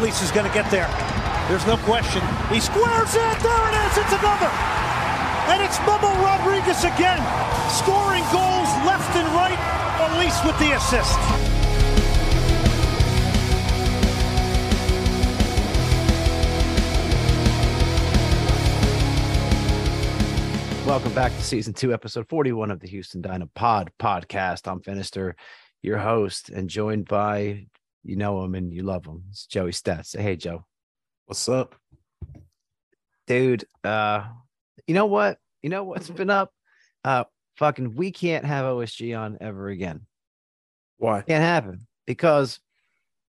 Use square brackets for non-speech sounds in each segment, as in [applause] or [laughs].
Leafs is going to get there. There's no question. He squares it. There it is. It's another. And it's Bubba Rodriguez again, scoring goals left and right. Elise with the assist. Welcome back to season two, episode 41 of the Houston Dynamo Pod podcast. I'm Finister, your host, and joined by, you know him and you love him. It's Joey Stats. Say, hey, Joe. What's up? Dude, uh, you know what? You know what's been up? Uh, fucking, we can't have OSG on ever again. Why? Can't happen because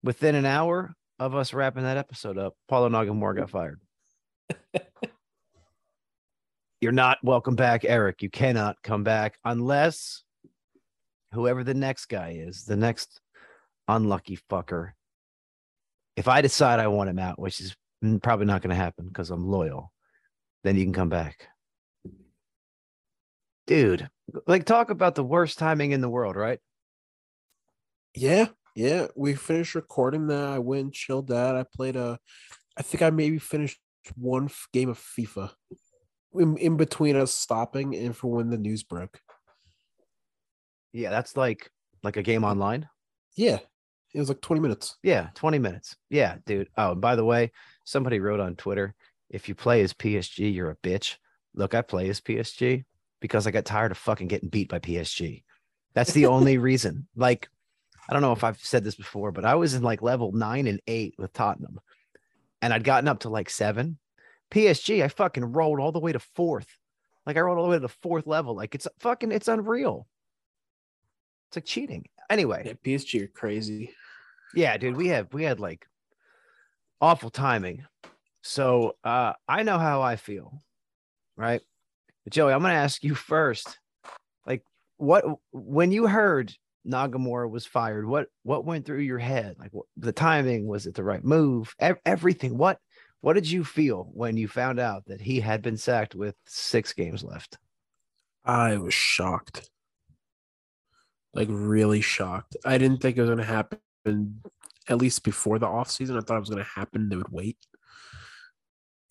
within an hour of us wrapping that episode up, Paulo Nagamura got fired. [laughs] You're not welcome back, Eric. You cannot come back unless whoever the next guy is, the next unlucky fucker. If I decide I want him out, which is probably not going to happen because I'm loyal, then you can come back. Dude, like talk about the worst timing in the world, right? Yeah, yeah. We finished recording that. I went chilled out. I played a. I think I maybe finished one game of FIFA in, in between us stopping and for when the news broke. Yeah, that's like like a game online. Yeah, it was like twenty minutes. Yeah, 20 minutes. Yeah, dude. Oh, and by the way, somebody wrote on Twitter, if you play as PSG, you're a bitch. Look, I play as PSG because I got tired of fucking getting beat by PSG. That's the only [laughs] reason. Like, I don't know if I've said this before, but I was in like level nine and eight with Tottenham, and I'd gotten up to like seven. PSG, I fucking rolled all the way to fourth. Like I rolled all the way to the fourth level. Like it's fucking, it's unreal. It's like cheating. Anyway, Yeah, PSG are crazy. Yeah, dude, we have we had like awful timing. So uh I know how I feel, right? But Joey, I'm gonna ask you first. Like, what when you heard Nagamura was fired, what what went through your head? Like what, the timing, was it the right move? Ev- everything. What what did you feel when you found out that he had been sacked with six games left? I was shocked. Like really shocked. I didn't think it was gonna happen at least before the offseason. I thought it was gonna happen. They would wait.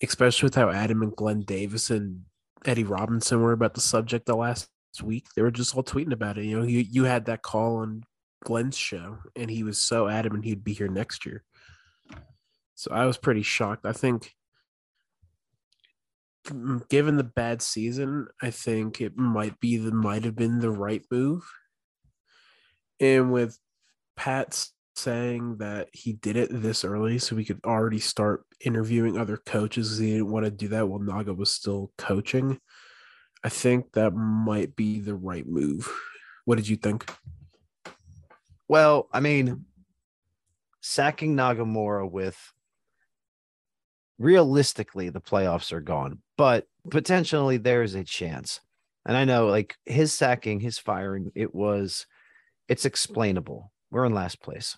Especially with how Adam and Glenn Davis and Eddie Robinson were about the subject the last week. They were just all tweeting about it. You know, you, you had that call on Glenn's show, and he was so adamant he'd be here next year. So I was pretty shocked. I think mm, given the bad season, I think it might be the might have been the right move. And with Pat saying that he did it this early so we could already start interviewing other coaches he didn't want to do that while Naga was still coaching. I think that might be the right move. What did you think? Well, I mean, sacking Nagamura with realistically the playoffs are gone, but potentially there's a chance. And I know like his sacking, his firing, it was it's explainable. We're in last place.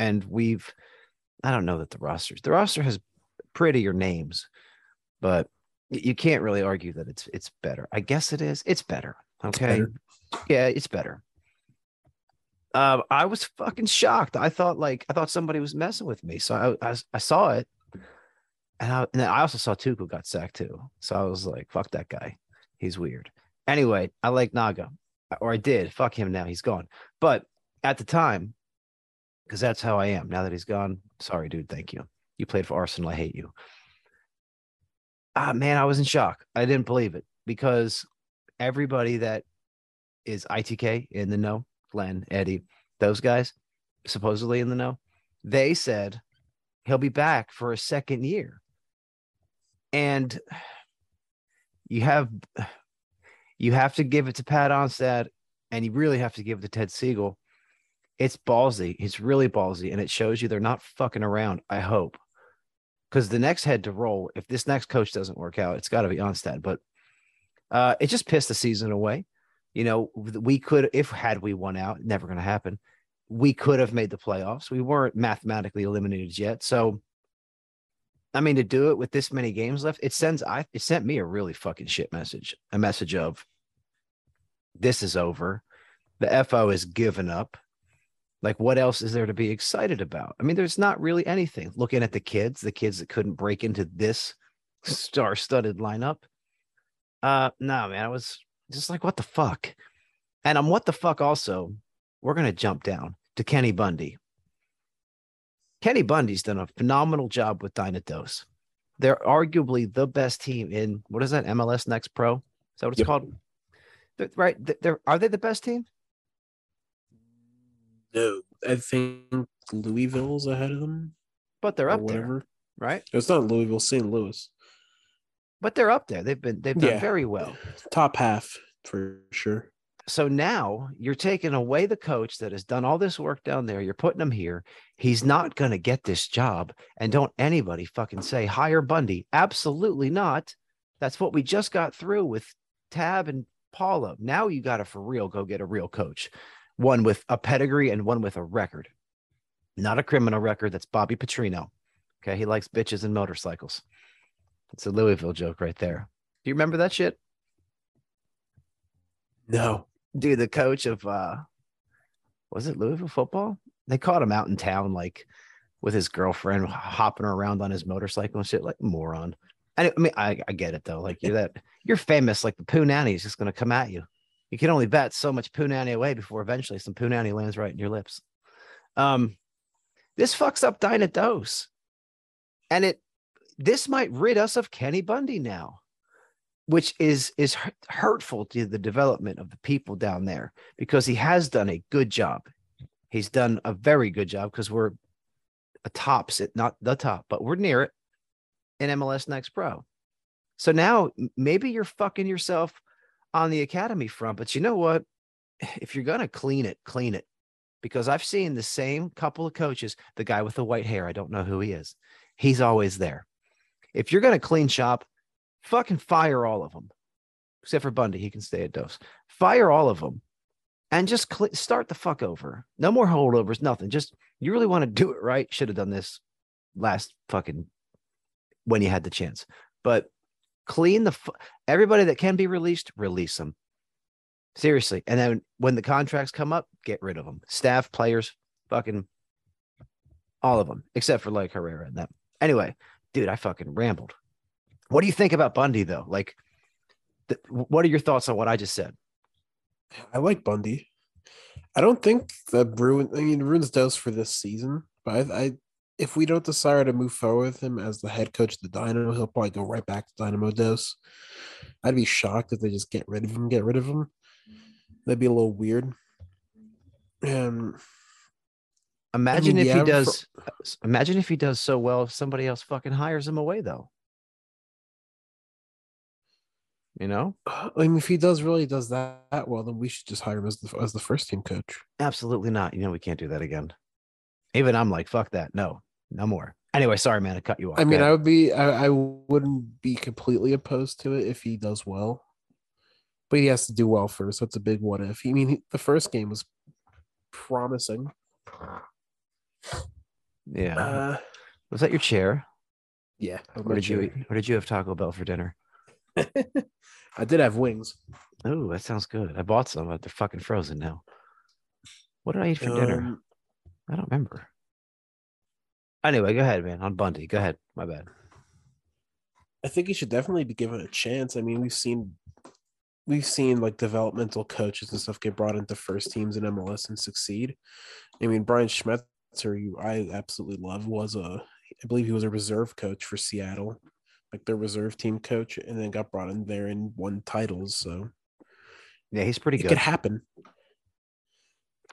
And we've I don't know that the rosters the roster has prettier names, but you can't really argue that it's it's better. I guess it is. It's better. Okay. better. Yeah, it's better. Um, I was fucking shocked. I thought like I thought somebody was messing with me. So I I, I saw it, and I and then I also saw Tuchel got sacked too. So I was like, fuck that guy. He's weird. Anyway, I like Naga, or I did. Fuck him now. He's gone. But at the time, because that's how I am. Now that he's gone, sorry, dude. Thank you. You played for Arsenal. I hate you. Ah, man, I was in shock. I didn't believe it because everybody that is ITK in the know, Glenn, Eddie, those guys, supposedly in the know, they said he'll be back for a second year. And you have you have to give it to Pat Onstad, and you really have to give it to Ted Segal. It's ballsy. It's really ballsy, and it shows you they're not fucking around. I hope, because the next head to roll, if this next coach doesn't work out, it's got to be Onstad. But uh, it just pissed the season away. You know, we could, if had we won out, never going to happen. We could have made the playoffs. We weren't mathematically eliminated yet. So, I mean, to do it with this many games left, it sends I it sent me a really fucking shit message. A message of this is over. The FO is given up. Like, what else is there to be excited about? I mean, there's not really anything. Looking at the kids, the kids that couldn't break into this star-studded lineup. Uh, no, man, I was just like, what the fuck? And I'm what the fuck also. We're gonna jump down to Kenny Bundy. Kenny Bundy's done a phenomenal job with Dynados. They're arguably the best team in what is that? MLS Next Pro? Is that what it's Yep. called? They're, right? They're are they the best team? No, I think Louisville's ahead of them. But they're up there, whatever. right? It's not Louisville, St. Louis. But they're up there. They've been they've done Yeah. very well. Top half for sure. So now you're taking away the coach that has done all this work down there. You're putting him here. He's not going to get this job. And don't anybody fucking say hire Bundy. Absolutely not. That's what we just got through with Tab and Paula. Now you got to for real go get a real coach, one with a pedigree and one with a record, not a criminal record. That's Bobby Petrino. Okay. He likes bitches and motorcycles. It's a Louisville joke right there. Do you remember that shit? No. dude, the coach of uh was it Louisville football? They caught him out in town, like with his girlfriend hopping around on his motorcycle and shit, like moron. And I mean, I, I get it though. Like you're that you're famous, like the poo nanny is just gonna come at you. You can only bat so much poo nanny away before eventually some poo nanny lands right in your lips. Um, this fucks up Dinah Dose. And it this might rid us of Kenny Bundy now which is is hurtful to the development of the people down there because he has done a good job. He's done a very good job because we're a tops it, not the top, but we're near it in MLS Next Pro. So now maybe you're fucking yourself on the academy front, but you know what? [sighs] If you're gonna clean it, clean it. Because I've seen the same couple of coaches, the guy with the white hair, I don't know who he is. He's always there. If you're gonna clean shop, fucking fire all of them, except for Bundy. He can stay at Dose. Fire all of them, and just cl- start the fuck over. No more holdovers. Nothing. Just you really want to do it right. Should have done this last fucking when you had the chance. But clean the fu- everybody that can be released. Release them seriously, and then when the contracts come up, get rid of them. Staff, players, fucking all of them, except for like Herrera and them. Anyway, dude, I fucking rambled. What do you think about Bundy though? Like, th- what are your thoughts on what I just said? I like Bundy. I don't think that Bruin. I mean, Bruins does for this season, but I, I, if we don't decide to move forward with him as the head coach of the Dynamo, he'll probably go right back to Dynamo Dose. I'd be shocked if they just get rid of him. Get rid of him. That'd be a little weird. Um, Imagine if yeah, he for- does. Imagine if he does so well, if somebody else fucking hires him away though. You know, I mean, if he does really does that, well, then we should just hire him as the as the first team coach. absolutely not. You know, we can't do that again. Even I'm like, fuck that. No, no more. Anyway, sorry, man, I cut you off. I mean, I would be, I, I wouldn't be completely opposed to it if he does well, but he has to do well first. That's a big what if. I mean, he, the first game was promising. yeah. Uh, Was that your chair? yeah. Not did you eat, What did you have Taco Bell for dinner? [laughs] I did have wings. Oh, that sounds good. I bought some, but they're fucking frozen now. What did I eat for dinner? Um, I don't remember. Anyway, go ahead, man. On Bundy. Go ahead. My bad. I think he should definitely be given a chance. I mean, we've seen we've seen like developmental coaches and stuff get brought into first teams in MLS and succeed. I mean, Brian Schmetzer, who I absolutely love, was a I believe he was a reserve coach for Seattle, like their reserve team coach, and then got brought in there and won titles. So Yeah, he's pretty it good. It could happen.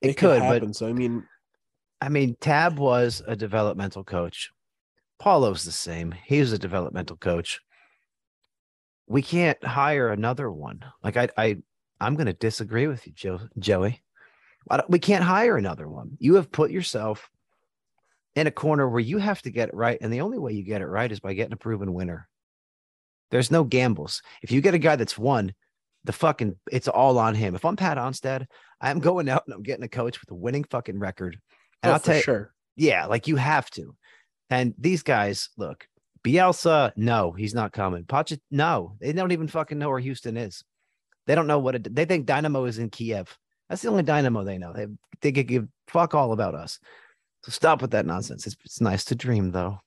It could, but happen. So I mean, I mean, Tab was a developmental coach. Paulo's the same. He was a developmental coach. We can't hire another one. Like I, I, I'm going to disagree with you, Joe, Joey. We can't hire another one. You have put yourself in a corner where you have to get it right, and the only way you get it right is by getting a proven winner. There's no gambles. If you get a guy that's won, the fucking it's all on him. If I'm Pat Onstad, I'm going out and I'm getting a coach with a winning fucking record. And oh, I'll for tell you, sure. yeah, like you have to. And these guys, look, Bielsa, no, he's not coming. Pachet, no, they don't even fucking know where Houston is. They don't know what it, they think Dynamo is in Kiev. That's the only Dynamo they know. They they could give fuck all about us. So stop with that nonsense. It's it's nice to dream though.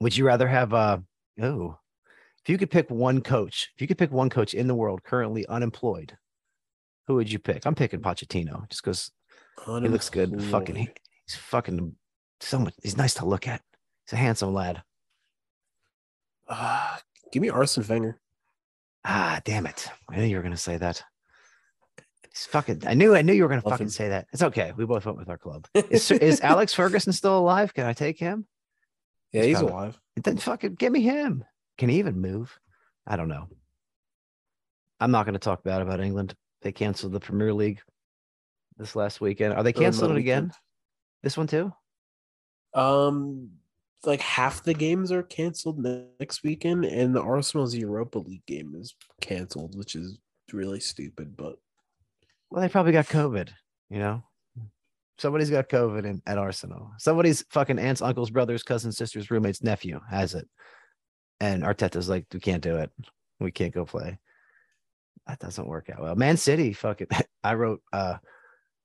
Would you rather have uh oh if you could pick one coach, if you could pick one coach in the world currently unemployed, who would you pick? I'm picking Pochettino just because he looks good. Fucking he, he's fucking so much. He's nice to look at. He's a handsome lad. Uh, give me Arsene Wenger. Ah, damn it! I knew you were gonna say that. He's fucking. I knew. I knew you were gonna Love fucking him. say that. It's okay. We both went with our club. [laughs] Is, is Alex Ferguson still alive? Can I take him? Yeah, He's he's it. alive. Then fucking give me him. Can he even move? I don't know. I'm not going to talk bad about England. They canceled the Premier League this last weekend. Are they canceling it again? weekend. This one too? Um, like half the games are canceled next weekend, and the Arsenal's Europa League game is canceled, which is really stupid. But Well, they probably got COVID. You know, somebody's got COVID in, at Arsenal. Somebody's fucking aunts, uncles, brothers, cousins, sisters, roommates, nephew has it, and Arteta's like, we can't do it. We can't go play. That doesn't work out well. Man City, fucking. [laughs] I wrote. uh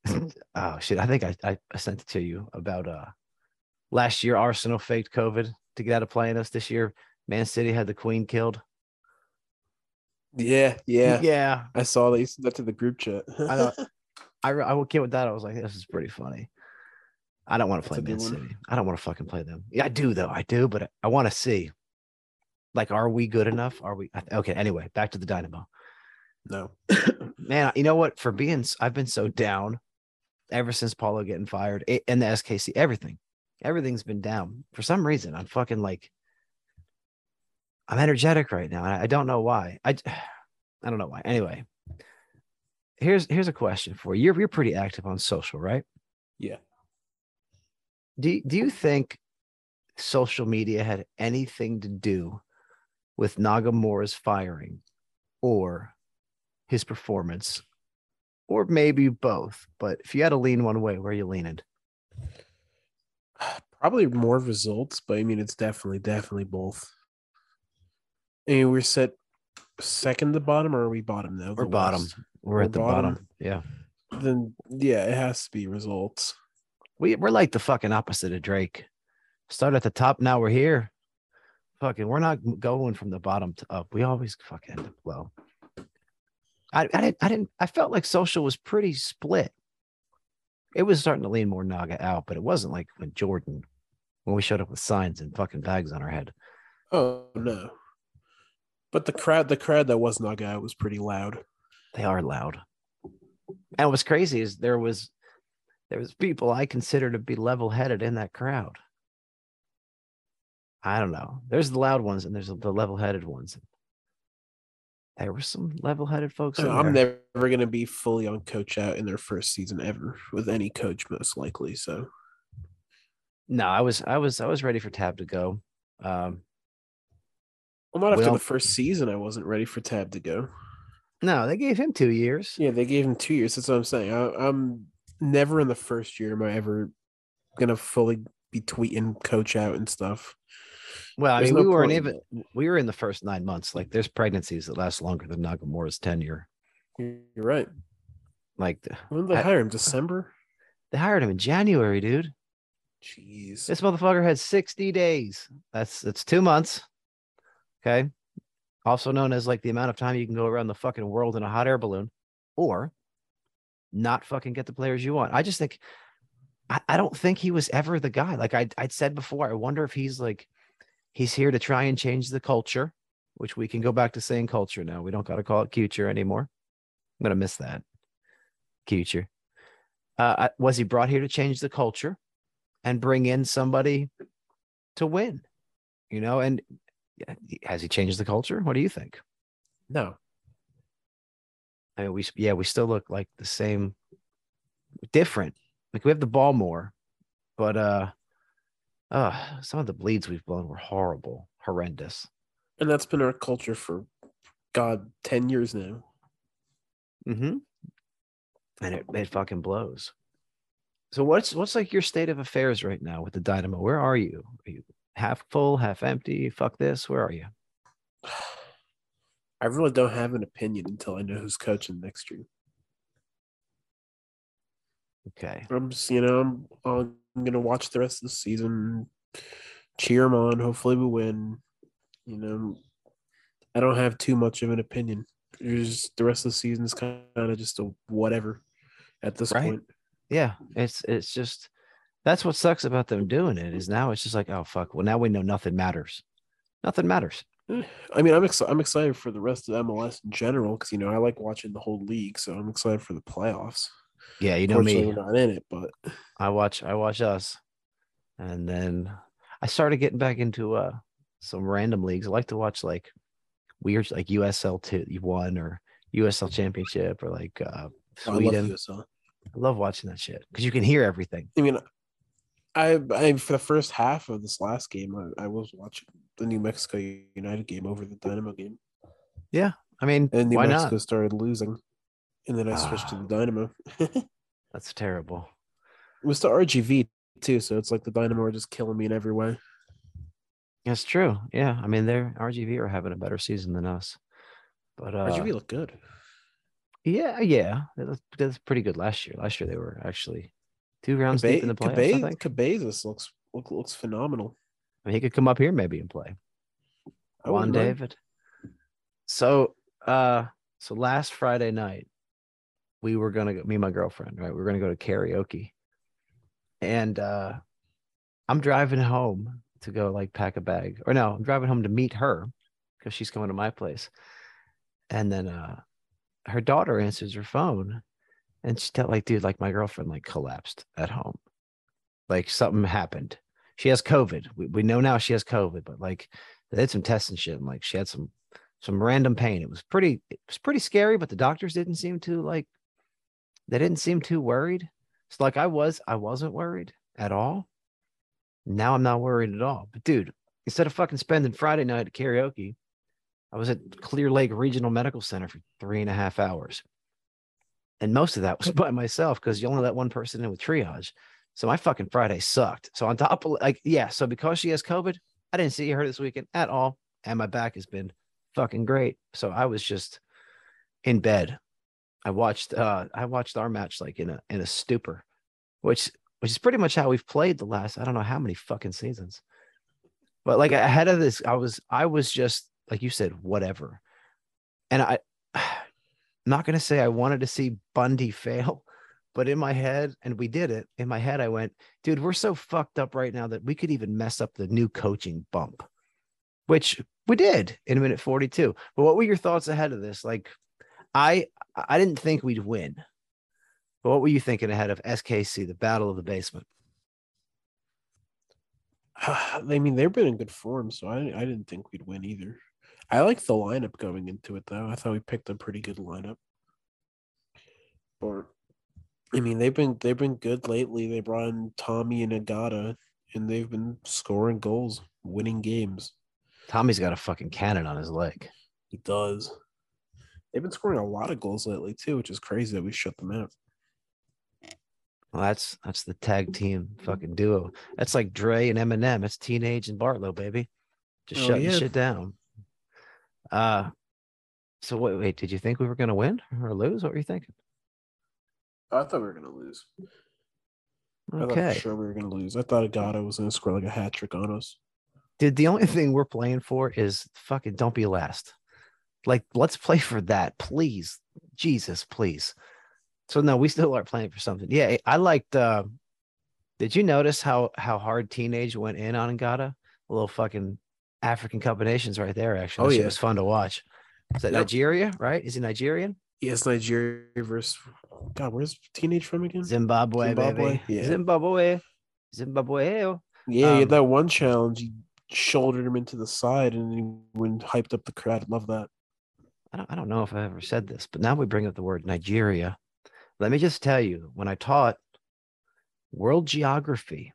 [laughs] Oh shit! I think I, I sent it to you about uh last year. Arsenal faked COVID to get out of playing us. This year, Man City had the Queen killed. yeah, yeah, yeah. I saw that you sent that to the group chat. I don't. [laughs] I I will get with that. I was like, this is pretty funny. I don't want to play Man good one. City. I don't want to fucking play them. Yeah, I do though. I do, but I, I want to see. Like, are we good enough? Are we okay? Anyway, back to the Dynamo. no, Man, you know what? For being, I've been so down ever since Paulo getting fired and the SKC. Everything, everything's been down for some reason. I'm fucking like, I'm energetic right now. I, I don't know why. I, [sighs] I don't know why. Anyway, here's here's a question for you. You're you're pretty active on social, right? yeah, Do do you think social media had anything to do with Nagamura's firing or his performance? Or maybe both. But if you had to lean one way, where are you leaning? [sighs] probably more results, but I mean, it's definitely, definitely both. I mean, we're set second to bottom, or are we bottom now? We're bottom. We're We're at the bottom. bottom. Yeah. Then yeah, it has to be results. We we're like the fucking opposite of Drake. Start at the top, now we're here. Fucking, we're not going from the bottom to up. We always fucking end up low. I, I didn't I didn't I felt like social was pretty split. It was starting to lean more Naga out, but it wasn't like when Jordan, when we showed up with signs and fucking bags on our head. Oh no. But the crowd, the crowd that was Naga out was pretty loud. They are loud. And what's crazy is there was there was people I consider to be level headed in that crowd. I don't know. There's the loud ones and there's the level headed ones. There were some level headed folks. in I'm there. never gonna be fully on coach out in their first season ever with any coach, most likely. So No, I was I was I was ready for Tab to go. Um well, not after Well- the first season, I wasn't ready for Tab to go. no, they gave him two years. Yeah, they gave him two years. That's what I'm saying. I, I'm never in the first year am I ever gonna fully be tweeting coach out and stuff. Well, I There's mean, no we weren't even we were in the first nine months. Like there's pregnancies that last longer than Nagamura's tenure. You're right. Like When did they I- hire him? December. [sighs] they hired him in January, dude. Jeez. This motherfucker had 60 days. That's that's two months. Okay. Also known as like the amount of time you can go around the fucking world in a hot air balloon or not fucking get the players you want. I just think I, I don't think he was ever the guy. Like I I'd said before, I wonder if he's like he's here to try and change the culture, which we can go back to saying culture now. We don't gotta call it culture anymore. I'm gonna miss that. Culture. Uh, was he brought here to change the culture? and bring in somebody to win. You know, and has he changed the culture? What do you think? no. I mean, we yeah, we still look like the same, different. Like we have the ball more, but uh, uh, some of the bleeds we've blown were horrible, horrendous. And that's been our culture for God, 10 years now. Mm-hmm. And it it fucking blows. So what's what's like your state of affairs right now with the Dynamo? Where are you? Are you half full, half empty? Fuck this. Where are you? [sighs] I really don't have an opinion until I know who's coaching next year. Okay. I'm just, you know, I'm, I'm gonna watch the rest of the season, cheer them on. Hopefully, we win. You know, I don't have too much of an opinion. Just the rest of the season is kind of just a whatever at this Right. point. Yeah. It's it's just that's what sucks about them doing it is now it's just like, oh fuck. Well, now we know nothing matters. Nothing matters. Eh, I mean, I'm excited. I'm excited for the rest of MLS in general because you know I like watching the whole league, so I'm excited for the playoffs. Yeah, you know me. we're not in it, but I watch I watch us. And then I started getting back into uh some random leagues. I like to watch like weird like USL two one or USL championship or like uh I love Sweden. USL. I love watching that shit because you can hear everything. I mean, I, I for the first half of this last game, I, I was watching the New Mexico United game over the Dynamo game, Yeah, I mean, and New why Mexico not? started losing, and then I switched to Ah. the Dynamo. [laughs] That's terrible. It was the RGV too, so it's like the Dynamo are just killing me in every way. That's true. Yeah, I mean, they're RGV are having a better season than us, but uh, RGV look good. yeah, yeah, they looked- they looked pretty good last year. Last year they were actually two rounds deep in the playoffs. I think. Cabezas looks look, looks phenomenal. I mean, he could come up here maybe and play. Juan wouldn't mind. David. So, uh, so last Friday night, we were gonna go. Me and my girlfriend, right? We were gonna go to karaoke, and uh, I'm driving home to go like pack a bag, or no, I'm driving home to meet her because she's coming to my place, and then uh, her daughter answers her phone, and she tell like, dude, like my girlfriend like collapsed at home, like something happened. She has COVID. We, we know now she has COVID, but like they did some tests and shit, and like she had some some random pain. It was pretty it was pretty scary, but the doctors didn't seem to like they didn't seem too worried. So like I was, I wasn't worried at all. Now I'm not worried at all. But dude, instead of fucking spending Friday night at karaoke, I was at Clear Lake Regional Medical Center for three and a half hours. And most of that was by myself because you only let one person in with triage. So my fucking Friday sucked. So on top of like, yeah, so because she has COVID, I didn't see her this weekend at all. And my back has been fucking great. So I was just in bed. I watched uh I watched our match like in a in a stupor, which which is pretty much how we've played the last I don't know how many fucking seasons. But like ahead of this, I was I was just like you said, whatever. And I I'm [sighs] not gonna say I wanted to see Bundy [laughs] fail, but in my head, and we did it, in my head, I went, dude, we're so fucked up right now that we could even mess up the new coaching bump, which we did in a minute 42. But what were your thoughts ahead of this? Like, I I didn't think we'd win. But what were you thinking ahead of SKC, the battle of the basement? [sighs] I mean, they've been in good form, so I I didn't think we'd win either. I like the lineup going into it though. I thought we picked a pretty good lineup. But I mean, they've been they've been good lately. They brought in Thommy and Agada, and they've been scoring goals, winning games. Thommy's got a fucking cannon on his leg. He does. They've been scoring a lot of goals lately too, which is crazy that we shut them out. Well, that's that's the tag team fucking duo. That's like Dre and Eminem. It's Teenage and Bartlow, baby. Just Oh, shutting yeah. shit down. Uh so wait, wait, did you think we were gonna win or lose? What were you thinking? I thought we were gonna lose. I thought Okay. sure we were gonna lose. I thought Agada was gonna score like a hat trick on us. Dude, the only thing we're playing for is fucking don't be last. Like, let's play for that, please. Jesus, please. So no, we still are playing for something. Yeah, I liked uh did you notice how how hard teenage went in on Agada? A little fucking African combinations right there, actually. Oh, That yeah. was fun to watch. Is that Yep. Nigeria, right? Is he Nigerian? Yes, Nigeria versus God. Where's teenage from again? Zimbabwe, Zimbabwe? Yeah. Zimbabwe. Zimbabwe. Yeah, Um, that one challenge. He shouldered him into the side, and he went hyped up the crowd. Love that. I don't, I don't know if I ever said this, but now we bring up the word Nigeria. Let me just tell you, when I taught world geography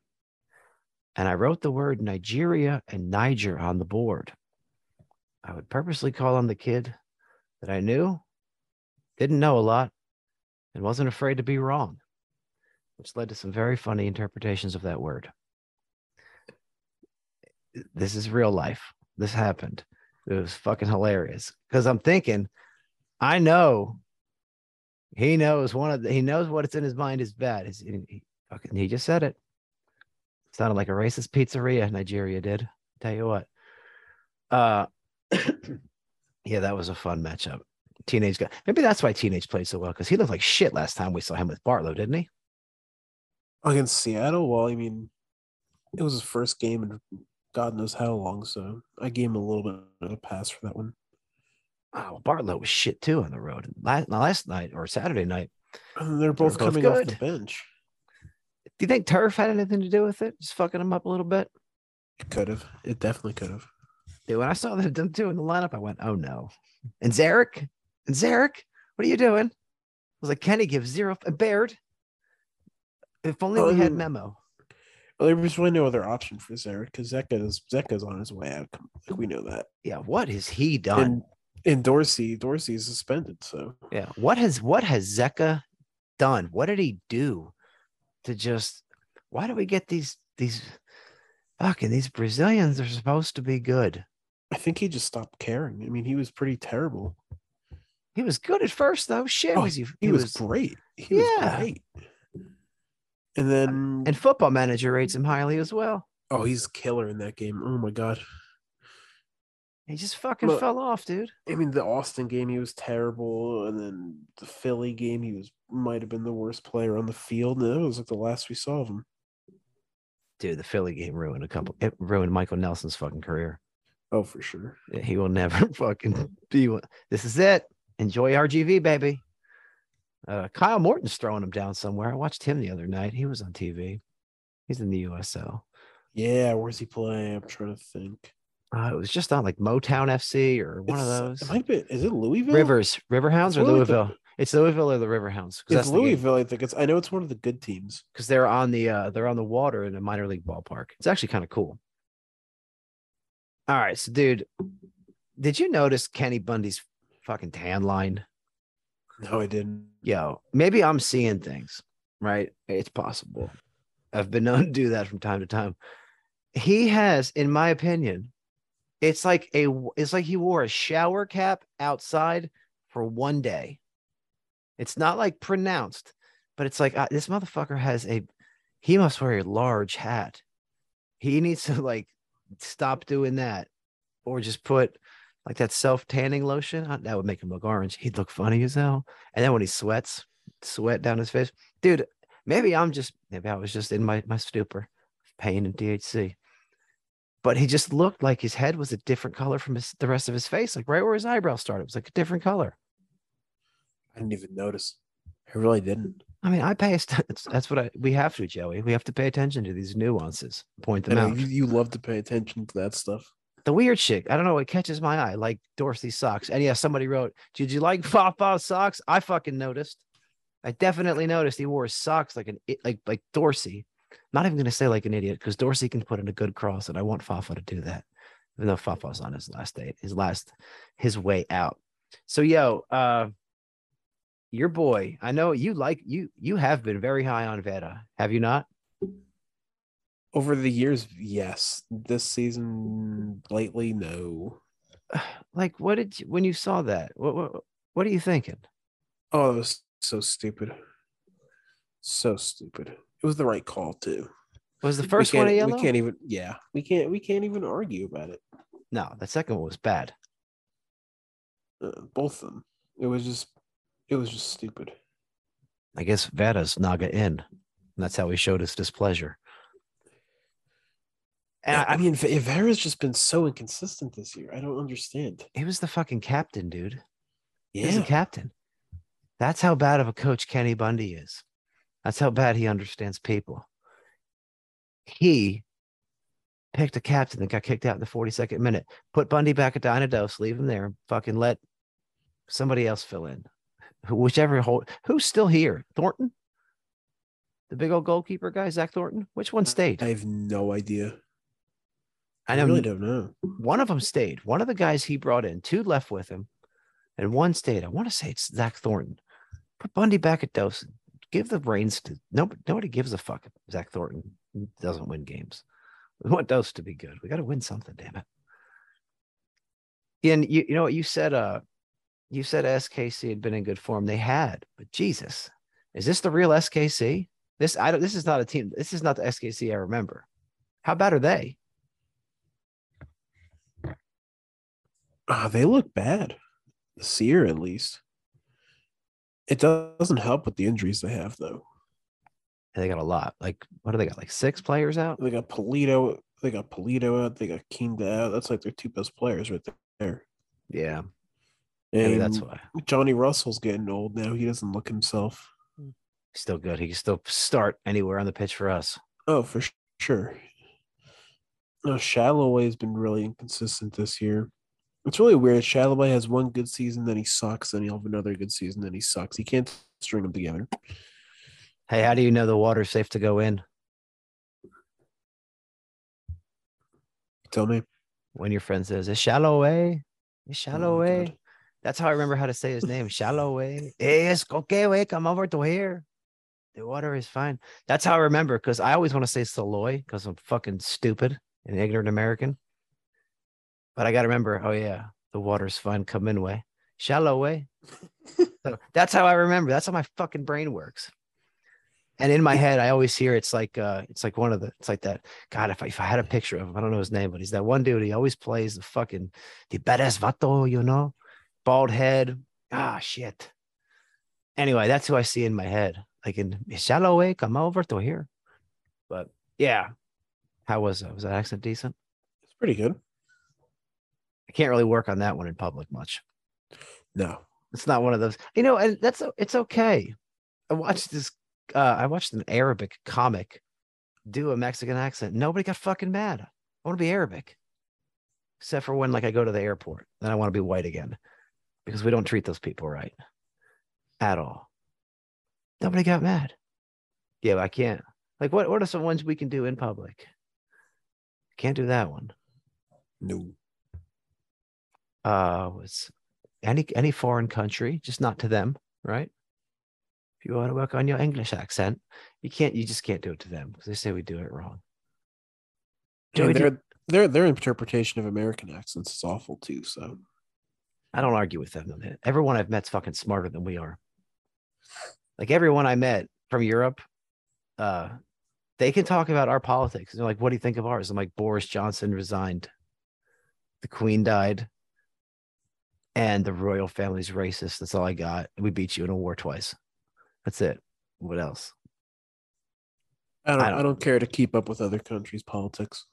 and I wrote the word Nigeria and Niger on the board, I would purposely call on the kid that I knew, didn't know a lot, and wasn't afraid to be wrong, which led to some very funny interpretations of that word. This is real life. This happened. It was fucking hilarious because I'm thinking, I know He knows one of the, he knows what's in his mind is bad. He, fucking, he just said it. Sounded like a racist pizzeria. Nigeria did. Tell you what. Uh, [clears throat] yeah, that was a fun matchup. Teenage guy. Maybe that's why Teenage played so well because he looked like shit last time we saw him with Bartlow, didn't he? Against Seattle, well, I mean, it was his first game in God knows how long, so I gave him a little bit of a pass for that one. Oh, Bartlow was shit too on the road. Last, last night or Saturday night. And they're both both coming off the bench. Do you think turf had anything to do with it? Just fucking him up a little bit? It could have. It definitely could have. Dude, when I saw them them two in the lineup, I went, oh no. And Zarek? And Zarek? What are you doing? I was like, Kenny gives zero and Baird. If only we had memo. There was really no other option for Zarek because Zeka's Zeka's on his way out. Like we know that. Yeah, what has he done? And and Dorsey, Dorsey is suspended, so yeah, what has what has Zeka done? What did he do to just why do we get these these fucking these Brazilians are supposed to be good? I think he just stopped caring. I mean, he was pretty terrible. He was good at first though. Shit, Oh, was he? He, was, great. He Yeah. was great. And then and football manager rates him highly as well. oh, he's killer in that game. Oh my god. He just fucking Look, fell off, dude. I mean, the Austin game he was terrible, and then the Philly game he was might have been the worst player on the field. And that was like the last we saw of him. Dude, the Philly game ruined a couple. It ruined Michael Nelson's fucking career. Oh, for sure. He will never [laughs] fucking be. one- This is it. Enjoy RGV, baby. Uh, Kyle Morton's throwing him down somewhere. I watched him the other night. He was on TV. He's in the USL. Yeah, where's he playing? I'm trying to think. Uh, it was just on like Motown FC or one of those. It might be. Is it Louisville? Rivers, Riverhounds It's or of the- Louisville? It's Louisville or the Riverhounds. It's Louisville. I think it's. I know it's one of the good teams. because they're on the uh they're on the water in a minor league ballpark. It's actually kind of cool. All right, so dude, did you notice Kenny Bundy's fucking tan line? No, I didn't. Yo, maybe I'm seeing things, right? It's possible. I've been known to do that from time to time. He has, in my opinion, it's like a it's like he wore a shower cap outside for one day. It's not like pronounced, but it's like uh, this motherfucker has a he must wear a large hat. He needs to like stop doing that or just put like that self tanning lotion. Uh, that would make him look orange. He'd look funny as hell. And then when he sweats, sweat down his face, dude. Maybe I'm just maybe I was just in my my stupor, pain and THC. But he just looked like his head was a different color from his, the rest of his face, like right where his eyebrows started. It was like a different color. I didn't even notice. I really didn't. I mean, I pay. That's, what I, we have to, Joey. We have to pay attention to these nuances, point I them out. you, you love to pay attention to that stuff. The weird shit. I don't know. It catches my eye, like Dorsey's socks. And yeah, somebody wrote, "Did you like [laughs] Fafa's socks?" I fucking noticed. I definitely noticed he wore socks like an like like Dorsey. Not even gonna say like an idiot because Dorsey can put in a good cross, and I want Fafa to do that. Even though Fafa's on his last day, his last his way out. So yo, uh, your boy. I know you like you. You have been very high on Vera, have you not? Over the years, yes. This season, lately, no. [sighs] Like, what did you, when you saw that? What what what are you thinking? Oh, it was so stupid. So stupid. It was the right call too. Was the first one a yellow? We can't even. Yeah, we can't. We can't even argue about it. No, the second one was bad. Uh, both of them. It was just. It was just stupid. I guess Vera's Naga in. And that's how he showed his displeasure. And I, I, mean, Vera's just been so inconsistent this year. I don't understand. he was the fucking captain, dude. Yeah, the captain. That's how bad of a coach Kenny Bundy is. That's how bad he understands people. He picked a captain that got kicked out in the 42nd minute, put Bundy back at Dynados, leave him there, fucking let somebody else fill in. Whichever hold, who's still here? Thornton? The big old goalkeeper guy, Zach Thornton? Which one stayed? I have no idea. I I, really don't know. one of them stayed. One of the guys he brought in, two left with him, and one stayed. I want to say it's Zach Thornton. Put Bundy back at Dawson. Give the reins to nobody. Nobody gives a fuck. if Zach Thornton doesn't win games. We want Dose to be good. We got to win something. Damn it. And you, you know what you said? Uh, You said SKC had been in good form. They had, but Jesus, is this the real SKC? This I don't. This is not a team. This is not the SKC I remember. How bad are they? Ah, they look bad. This year, at least. It doesn't help with the injuries they have, though. They got a lot. Like what do they got? Like six players out. They got Pulido. They got Pulido out. They got Kinda out. That's like their two best players right there. Yeah, And maybe that's why. Johnny Russell's getting old now. He doesn't look himself. Still good. He can still start anywhere on the pitch for us. Oh, for sure. No, Shalloway has been really inconsistent this year. It's really weird. Shalloway has one good season, then he sucks, then he'll have another good season, then he sucks. He can't string them together. Hey, how do you know the water's safe to go in Tell me. when your friend says it's shallow way? It's shallow Oh way. God. That's how I remember how to say his name. Shallow way. Hey, it's okay, way. Eh? Come over to here. The water is fine. That's how I remember because I always want to say Saloy because I'm fucking stupid and ignorant American. But I got to remember, oh, yeah, the water's fine. Come in way. Shallow way. so [laughs] that's how I remember. That's how my fucking brain works. And in my head, I always hear it's like uh it's like one of the it's like that. God, if I, if I had a picture of him, I don't know his name, but he's that one dude. He always plays the fucking the badass vato, you know, bald head. Ah, shit. Anyway, that's who I see in my head. Like in shallow way, come over to here. But yeah, how was that? Was that accent decent? It's pretty good. I can't really work on that one in public much. No. It's not one of those, you know, and that's it's okay. I watched this. Uh, I watched an Arabic comic do a Mexican accent. Nobody got fucking mad. I want to be Arabic, except for when like I go to the airport, then I want to be white again, because we don't treat those people right at all. Nobody got mad. Yeah, but I can't. Like, what? What are some ones we can do in public? Can't do that one. No. Uh was any any foreign country just not to them right? If you want to work on your english accent you can't you just can't do it to them because they say we do it wrong. Do- their, their their interpretation of American accents is awful too. So. I don't argue with them. Everyone i've met's fucking smarter than we are. Like everyone i met from europe uh they can talk about our politics. They're like what do you think of ours? I'm like boris johnson resigned. The queen died and the royal family's racist that's all i got we beat you in a war twice that's it what else I don't I I don't- don't, care to keep up with other countries' politics.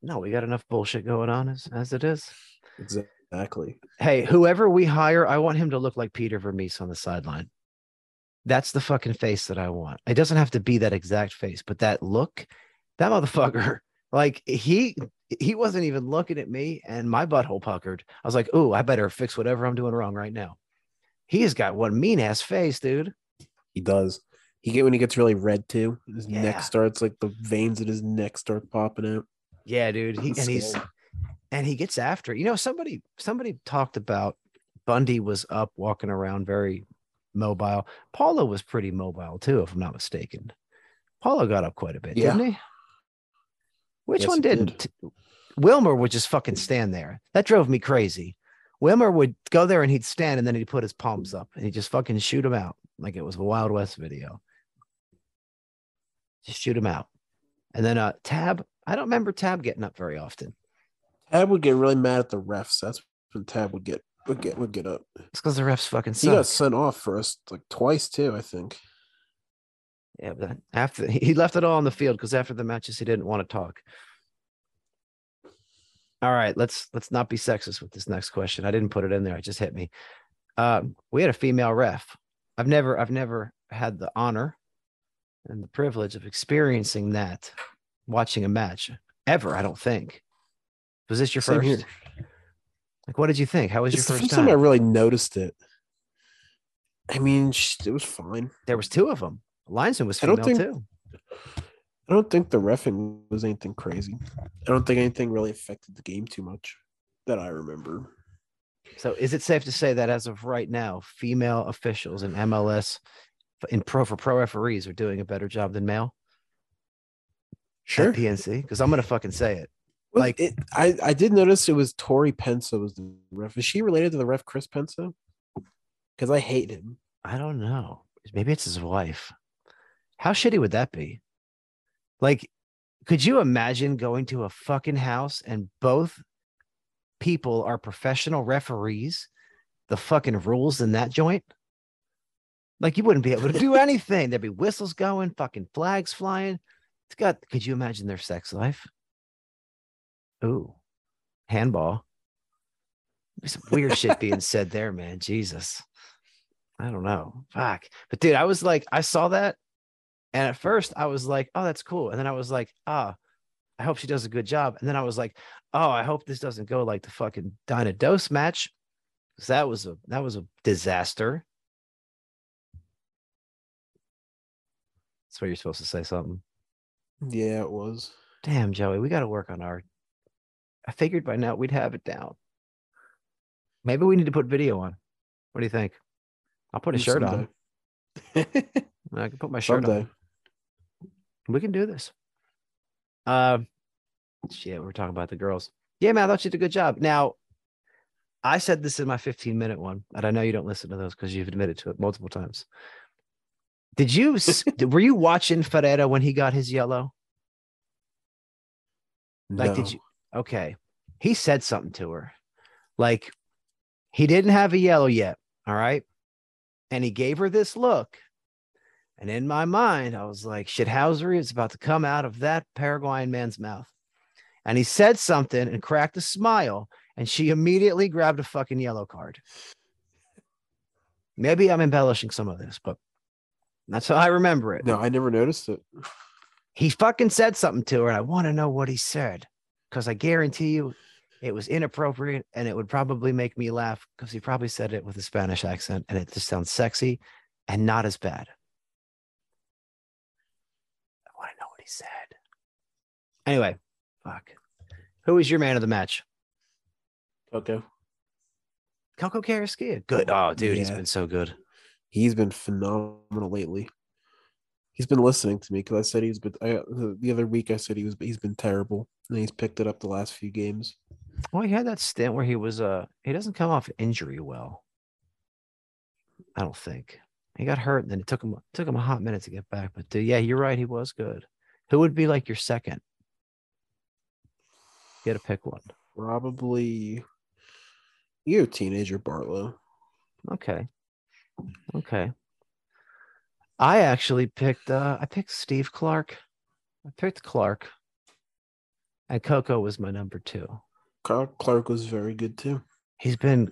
No, we got enough bullshit going on as, as it is. Exactly. Hey, whoever we hire, I want him to look like Peter Vermes on the sideline. That's the fucking face that I want. It doesn't have to be that exact face, but that look, that motherfucker, [laughs] like he he wasn't even looking at me and my butthole puckered. I was like, oh, I better fix whatever I'm doing wrong right now. He has got one mean ass face, dude. He does. He get when he gets really red too. His Yeah. neck starts like the veins in his neck start popping out. Yeah, dude. He, and he's and he gets after it. You know, somebody somebody talked about Bundy was up walking around very mobile. Paula was pretty mobile too, if I'm not mistaken. Paula got up quite a bit, Yeah. didn't he? Which Yes, one he did. didn't? Wilmer would just fucking stand there. That drove me crazy. Wilmer would go there and he'd stand and then he'd put his palms up and he'd just fucking shoot him out like it was a Wild West video. Just shoot him out. And then uh Tab, I don't remember Tab getting up very often. Tab would get really mad at the refs. That's when Tab would get would get would get up. It's because the refs fucking He got sent off for us like twice too. I think. Yeah, but after he left it all on the field because after the matches he didn't want to talk. All right, let's let's not be sexist with this next question. I didn't put it in there; it just hit me. Um, we had a female ref. I've never I've never had the honor and the privilege of experiencing that watching a match ever. I don't think. Was this your Same first? here. Like, what did you think? How was It's your first first time I really noticed it. I mean, it was fine. There was two of them. Linesman was I female think- too. I don't think the refing was anything crazy. I don't think anything really affected the game too much that I remember. So is it safe to say that as of right now, female officials in MLS in pro for pro referees are doing a better job than male Sure. PNC? Because I'm gonna fucking say it. Well, like- it, I, I did notice it was Tori Penso was the ref. Is she related to the ref Chris Penso? Because I hate him. I don't know. Maybe it's his wife. How shitty would that be? Like, could you imagine going to a fucking house and both people are professional referees? The fucking rules in that joint? Like, you wouldn't be able to do [laughs] anything. There'd be whistles going, fucking flags flying. It's got, could you imagine their sex life? Ooh, handball. There's some weird shit being [laughs] said there, man. Jesus. I don't know. Fuck. But dude, I was like, I saw that. And at first I was like, oh, that's cool. And then I was like, ah, I hope she does a good job. And then I was like, oh, I hope this doesn't go like the fucking Dinah Dose match. Because that was a that was a disaster. That's where you're supposed to say something. Yeah, it was. Damn, Joey, we gotta work on our I figured by now we'd have it down. Maybe we need to put video on. What do you think? I'll put a shirt on. [laughs] I can put my shirt Someday. on. We can do this. Um, shit, we're talking about the girls. Yeah, man, I thought you did a good job. Now, I said this in my 15 minute one, and I know you don't listen to those because you've admitted to it multiple times. Did you [laughs] were you watching Ferreira when he got his yellow? Like, did you? Okay, he said something to her, like he didn't have a yellow yet. All right, and he gave her this look, and in my mind, I was like, shithousery is about to come out of that Paraguayan man's mouth. And he said something and cracked a smile, and she immediately grabbed a fucking yellow card. Maybe I'm embellishing some of this, but that's how I remember it. No, I never noticed it. He fucking said something to her, and I want to know what he said because I guarantee you it was inappropriate and it would probably make me laugh because he probably said it with a Spanish accent and it just sounds sexy and not as bad. I want to know what he said. Anyway, fuck. Who was your man of the match? Coco. Coco Carrasquilla. Good. Oh, dude, he's been so good. He's been phenomenal lately. He's been listening to me because I said he's been. I, the other week I said he was. He's been terrible, and he's picked it up the last few games. Well, he had that stint where he was uh he doesn't come off injury well. I don't think. He got hurt and then it took him took him a hot minute to get back. But uh, yeah, you're right, he was good. Who would be like your second? Get to pick one. Probably. You teenager Bartlow. Okay. Okay. I actually picked uh I picked Steve Clark. I picked Clark. And Coco was my number two. Clark was very good too. He's been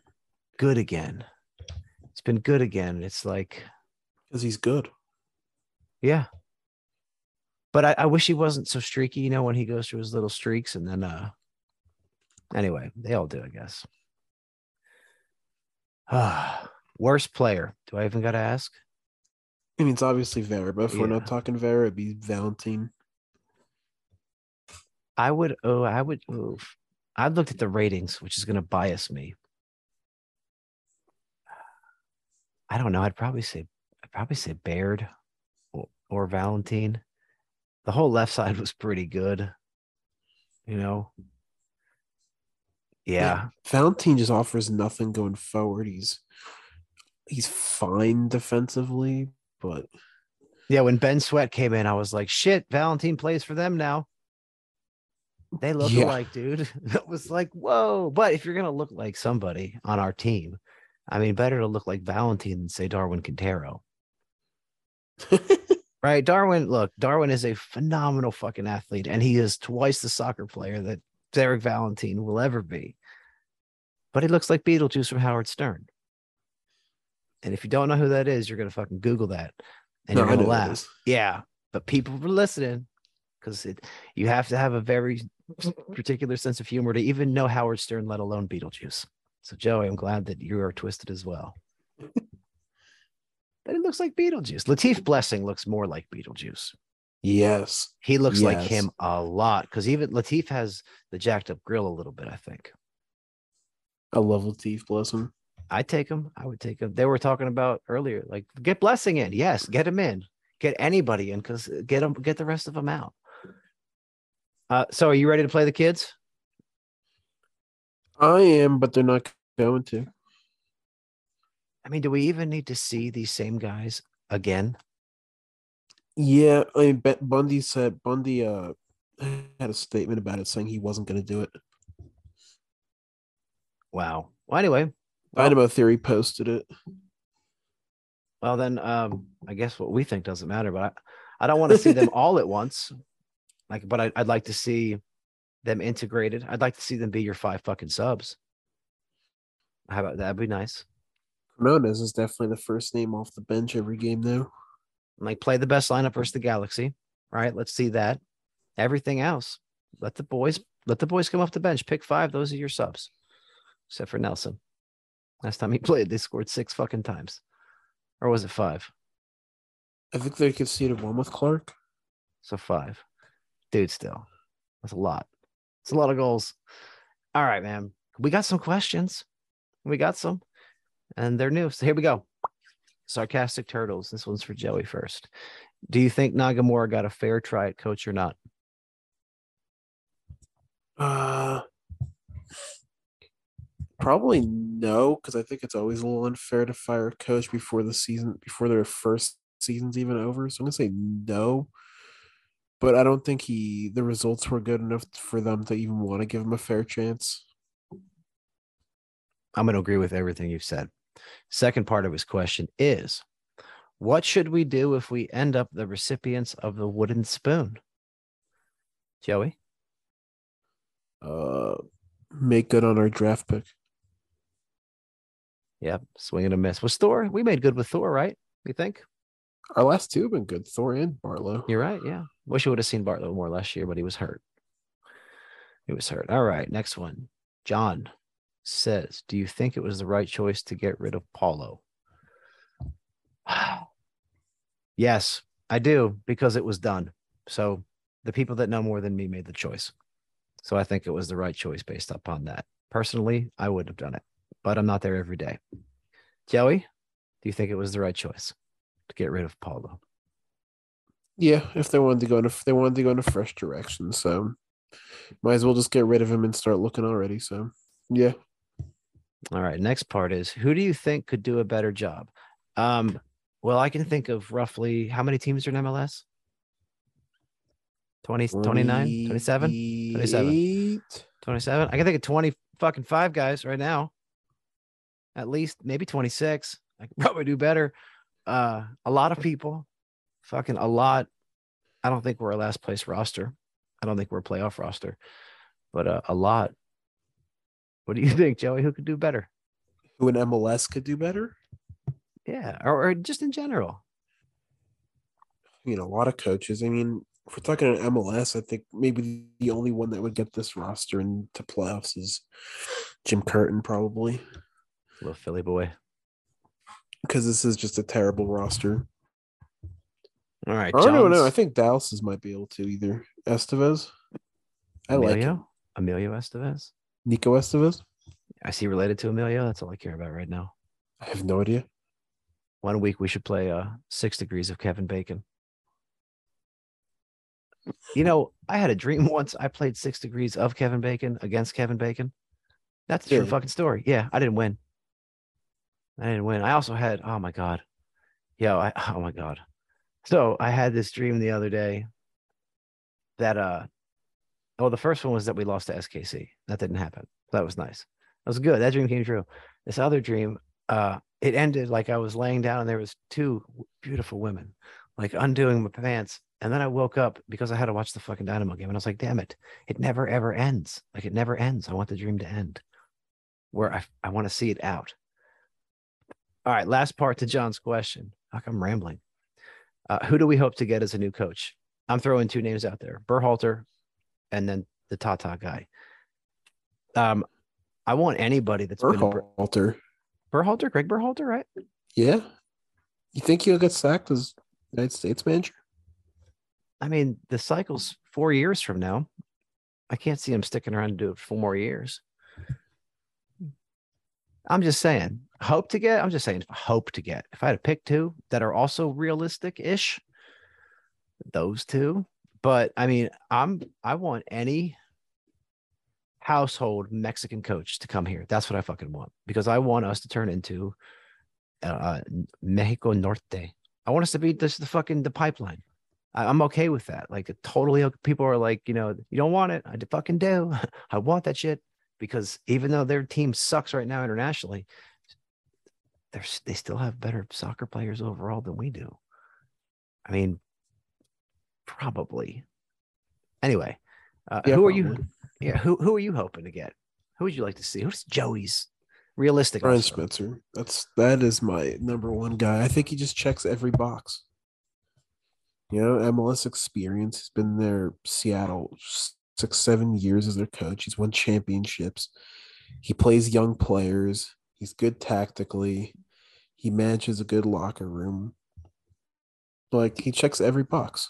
good again. It's been good again. It's like Because he's good. Yeah. But I, I wish he wasn't so streaky, you know, when he goes through his little streaks and then uh anyway, they all do, I guess. Ah, [sighs] worst player. Do I even gotta ask? I mean, it's obviously Vera, but if we're not talking Vera, it'd be Valentine. I would oh, I would oof. I've looked at the ratings, which is gonna bias me. I don't know. I'd probably say I'd probably say Baird or, or Valentine. The whole left side was pretty good. You know. Yeah. Valentine just offers nothing going forward. He's he's fine defensively, but Yeah, when Ben Sweat came in, I was like, shit, Valentine plays for them now. They look Yeah. alike, dude. [laughs] It was like, whoa. But if you're gonna look like somebody on our team, I mean, better to look like Valentine than say Darwin Quintero. [laughs] Right. Darwin, look, Darwin is a phenomenal fucking athlete, and he is twice the soccer player that Derek Valentine will ever be. But he looks like Beetlejuice from Howard Stern. And if you don't know who that is, you're gonna fucking Google that and No, you're gonna laugh. Yeah, but people were listening because it you have to have a very particular sense of humor to even know Howard Stern, let alone Beetlejuice. So, Joey, I'm glad that you are twisted as well. [laughs] but it looks like Beetlejuice. Latif Blessing looks more like Beetlejuice. yes. He looks like him a lot because even Latif has the jacked up grill a little bit, I think. I love Latif, Blessing. I'd take him. I would take him. They were talking about earlier, like get Blessing in. Yes, get him in. Get anybody in because get them, get the rest of them out. Uh, so are you ready to play the kids? I am, but they're not going to. I mean, do we even need to see these same guys again? Yeah, I mean, Bet- Bundy said Bundy uh [laughs] had a statement about it saying he wasn't going to do it. Wow. Well, anyway, well, Dynamo Theory posted it. well then, um, I guess what we think doesn't matter. But I, I don't want to see them [laughs] all at once. Like, but I, I'd like to see them integrated. I'd like to see them be your five fucking subs. How about that'd be nice. Quinones is definitely the first name off the bench every game now. Like play the best lineup versus the Galaxy. Right. Let's see that. Everything else, let the boys let the boys come off the bench. Pick five. Those are your subs, except for Nelson. Last time he [laughs] played, they scored six fucking times, or was it five? I think they conceded one with Clark. So five, dude. Still, that's a lot. It's a lot of goals. All right, man. We got some questions. We got some, and they're new. So here we go. Sarcastic turtles. This one's for Joey first. Do you think Nagamura got a fair try at coach or not? Uh, probably no, because I think it's always a little unfair to fire a coach before the season, before their first season's even over. So I'm gonna say no. But I don't think he the results were good enough for them to even want to give him a fair chance. I'm going to agree with everything you've said. Second part of his question is what should we do if we end up the recipients of the wooden spoon? Joey? Uh, make good on our draft pick. Yep, swing and a miss. With Thor, we made good with Thor, right? You think? Our last two have been good, Thor and Bartlow. You're right. Yeah. Wish we would have seen Bartlett more last year, but he was hurt. He was hurt. All right. Next one. John says, Do you think it was the right choice to get rid of Paulo? yes, I do, because it was done. So the people that know more than me made the choice. So I think it was the right choice based upon that. Personally, I wouldn't have done it, but I'm not there every day. Joey, do you think it was the right choice to get rid of Paulo? Yeah, if they wanted to go in a, they wanted to go in a fresh direction, so might as well just get rid of him and start looking already. So yeah. All right. Next part is who do you think could do a better job? Um, well, I can think of roughly how many teams are in MLS? 20, 29, 27, 27, 27. I can think of 20 fucking five guys right now. At least maybe 26. I can [laughs] probably do better. Uh, a lot of people, fucking a lot. I don't think we're a last place roster. I don't think we're a playoff roster, but uh, a lot. What do you [laughs] think, Joey? Who could do better? Who in MLS could do better? Yeah, or, or just in general. I mean, a lot of coaches. I mean, if we're talking an MLS, I think maybe the only one that would get this roster into playoffs is Jim Curtin, probably. Little Philly boy. Because this is just a terrible roster. All right. I don't know. I think Dallas might be able to either. Estevez. I like Emilio? him. Emilio Estevez. Nico Estevez. I see related to Emilio. That's all I care about right now. I have no idea. One week we should play uh six degrees of Kevin Bacon. You know, I had a dream [laughs] once. I played six degrees of Kevin Bacon against Kevin Bacon. That's a true Really? fucking story. Yeah, I didn't win. I didn't win. I also had, oh my God. Yo, I [laughs] oh my God. So I had this dream the other day that uh oh the first one was that we lost to SKC. That didn't happen. That was nice. That was good. That dream came true. This other dream, uh, it ended like I was laying down and there was two beautiful women like undoing my pants. And then I woke up because I had to watch the fucking Dynamo game. And I was like, damn it, it never ever ends. Like it never ends. I want the dream to end where I, I want to see it out. All right, last part to John's question. How come I'm rambling? Uh, who do we hope to get as a new coach? I'm throwing two names out there: Berhalter, and then the Tata guy. Um, I want anybody that's been a Ber- Berhalter. Berhalter, Greg Berhalter, right? Yeah. You think he'll get sacked as United States manager? I mean, the cycle's four years from now. I can't see him sticking around to do it for four more years. I'm just saying, hope to get. I'm just saying, hope to get. If I had to pick two that are also realistic ish, those two. But I mean, I'm I want any household Mexican coach to come here. That's what I fucking want because I want us to turn into uh, Mexico Norte. I want us to be this the fucking the pipeline. I, I'm okay with that. Like totally, people are like, you know, you don't want it. I fucking do. [laughs] I want that shit because even though their team sucks right now internationally, they're they still have better soccer players overall than we do. I mean, probably. Anyway, uh, Yeah, who are probably. you? Yeah, who who are you hoping to get? Who would you like to see? Who's Joey's realistic? Brian also? Schmetzer. That's that is my number one guy. I think he just checks every box. You know, MLS experience. He's been there Seattle six, seven years as their coach. He's won championships. He plays young players. He's good tactically. He manages a good locker room. Like he checks every box.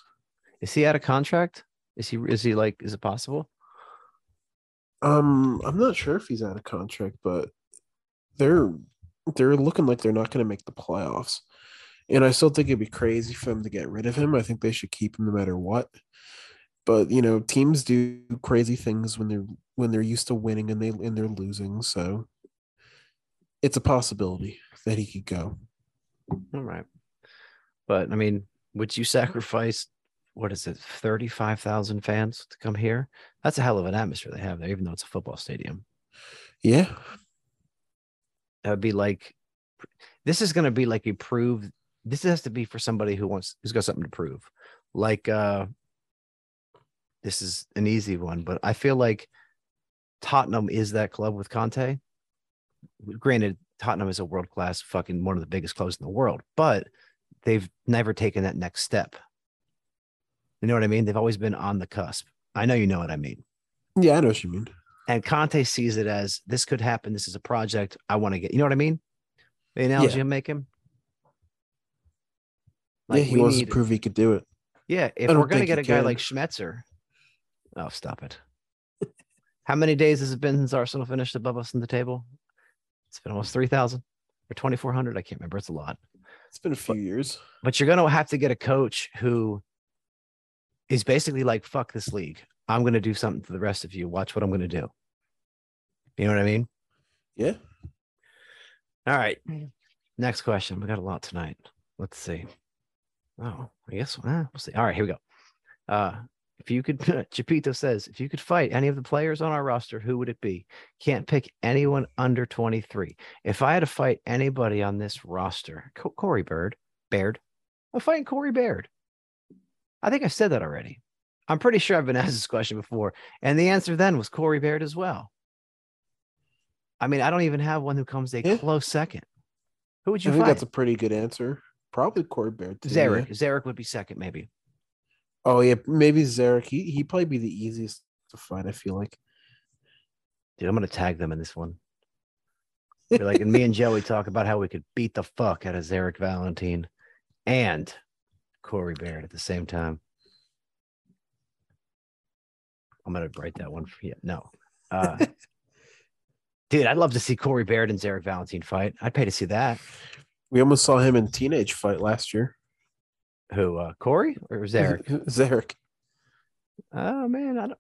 Is he out of contract? Is he is he like is it possible? Um, I'm not sure if he's out of contract, but they're they're looking like they're not going to make the playoffs. And I still think it'd be crazy for them to get rid of him. I think they should keep him no matter what. But you know, teams do crazy things when they're when they're used to winning and they and they're losing. So it's a possibility that he could go. All right. But I mean, would you sacrifice what is it, 35,000 fans to come here? That's a hell of an atmosphere they have there, even though it's a football stadium. Yeah, That would be like this is gonna be like a prove this has to be for somebody who wants who's got something to prove. Like uh this is an easy one, but I feel like Tottenham is that club with Conte. Granted, Tottenham is a world class fucking one of the biggest clubs in the world, but they've never taken that next step. You know what I mean? They've always been on the cusp. I know you know what I mean. yeah, I know what you mean. And Conte sees it as this could happen. This is a project I want to get. You know what I mean? The analogy Yeah. I'm making. yeah, he wants need- to prove he could do it. Yeah, if we're gonna get a guy can. like Schmetzer, oh stop it! [laughs] How many days has it been since Arsenal finished above us in the table? It's been almost three thousand or twenty four hundred. I can't remember. It's a lot. It's been a few years. But you're gonna have to get a coach who is basically like, "Fuck this league. I'm gonna do something to the rest of you. Watch what I'm gonna do." You know what I mean? Yeah. All right. Next question. We got a lot tonight. Let's see. Oh, I guess eh, we'll see. All right, here we go. Uh, if you could, [laughs] Chapito says, if you could fight any of the players on our roster, who would it be? Can't pick anyone under 23. If I had to fight anybody on this roster, Co- Corey Bird, Baird, I'm fighting Corey Baird. I think I said that already. I'm pretty sure I've been [laughs] asked this question before, and the answer then was Corey Baird as well. I mean, I don't even have one who comes a Yeah. close second. Who would you I think that's a pretty good answer. Probably Corey Baird. too, yeah. Zarek. Zarek would be second, maybe. Oh yeah, maybe Zarek. He he'd probably be the easiest to fight. I feel like. Dude, I'm gonna tag them in this one. Be like, and me and Joey talk about how we could beat the fuck out of Zarek Valentine and Corey Baird at the same time. I'm gonna write that one for you. No. Uh, [laughs] dude, I'd love to see Corey Baird and Zarek Valentine fight. I'd pay to see that. We almost saw him in teenage fight last year. Who, uh, Corey or Zarek? [laughs] Zarek. Oh man, I don't.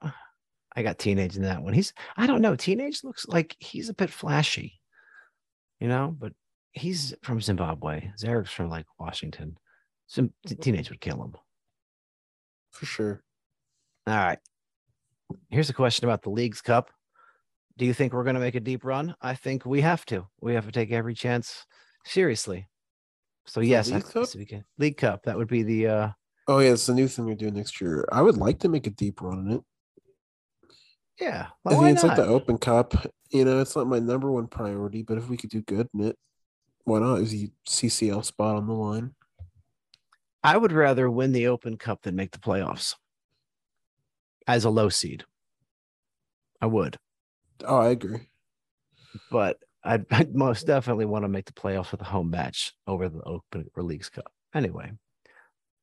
I got teenage in that one. He's I don't know. Teenage looks like he's a bit flashy, you know, but he's from Zimbabwe. Zarek's from like Washington. Some teenage would kill him. For sure. All right. Here's a question about the Leagues Cup. Do you think we're going to make a deep run? I think we have to. We have to take every chance seriously. So yes, League Cup? so we can- League Cup. That would be the uh Oh yeah, it's the new thing we're doing next year. I would like to make a deep run in it. yeah. I why think it's like the Open Cup. You know, it's not my number one priority, but if we could do good in it, why not? Is the CCL spot on the line? I would rather win the Open Cup than make the playoffs as a low seed. I would, Oh, I agree. but I'd, [laughs] I'd most definitely want to make the playoffs with a home match over the Open or Leagues Cup. Anyway,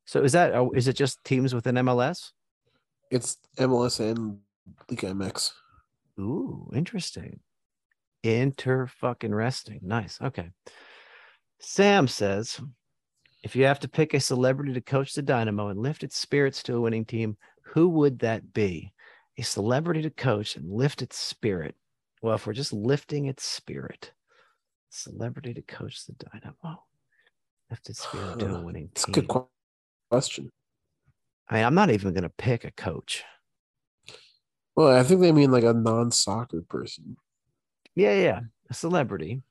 so is that oh, it just teams within MLS? It's MLS and League MX. Ooh, interesting. Inter fucking resting. Nice. Okay. Sam says, if you have to pick a celebrity to coach the Dynamo and lift its spirits to a winning team, who would that be? A celebrity to coach and lift its spirit. Well, if we're just lifting its spirit, Celebrity to coach the Dynamo. lift its spirit to a [sighs] winning team. It's a good question. I mean, I'm not even gonna pick a coach. Well, I think they mean like a non-soccer person. Yeah, yeah. A celebrity.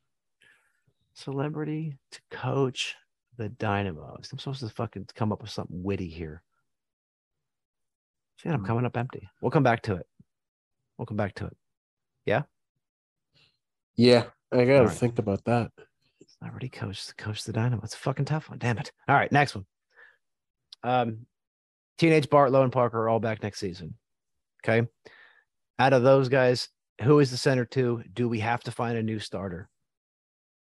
Celebrity to coach the Dynamos. I'm supposed to fucking come up with something witty here. See, I'm Hmm. coming up empty. We'll come back to it. We'll come back to it. Yeah, Yeah, I gotta Alright. think about that. Celebrity coach to coach the Dynamo. It's a fucking tough one. Damn it. All right, next one. Um, teenage Bartlow and Parker are all back next season. Okay. Out of those guys, who is the center two? Do we have to find a new starter?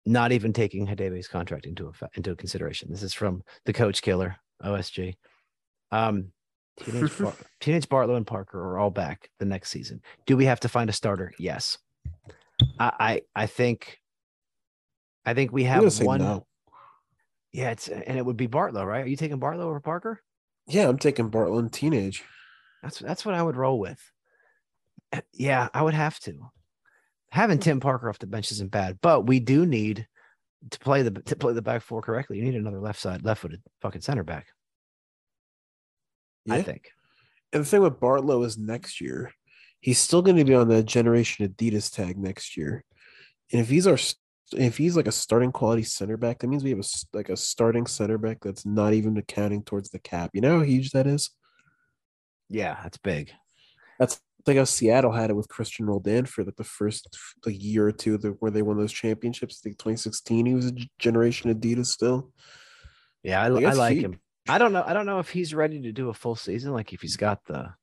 Not even taking Hadebe's contract into effect, into consideration. This is from the coach killer, OSG. Um, teenage, Bar- [laughs] teenage Bartlow and Parker are all back the next season. Do we have to find a starter? Yes. I I, I think I think we have one. no. Yeah, it's and it would be Bartlow, right? Are you taking Bartlow over Parker? Yeah, I'm taking Bartland teenage. That's that's what I would roll with. Uh, Yeah, I would have to. Having Tim Parker off the bench isn't bad, but we do need to play the to play the back four correctly. You need another left side, left footed fucking center back. I think. And the thing with Bartlow is next year, he's still going to be on the Generation Adidas tag next year. And if he's our, if he's like a starting quality center back, that means we have a like a starting center back that's not even accounting towards the cap. You know how huge that is? Yeah, that's big. That's like how Seattle had it with Christian Roldan for like the first like year or two that where they won those championships. I think 2016, he was a Generation Adidas still. Yeah, I, Like, I like huge. him. I don't know. I don't know if he's ready to do a full season, like if he's got the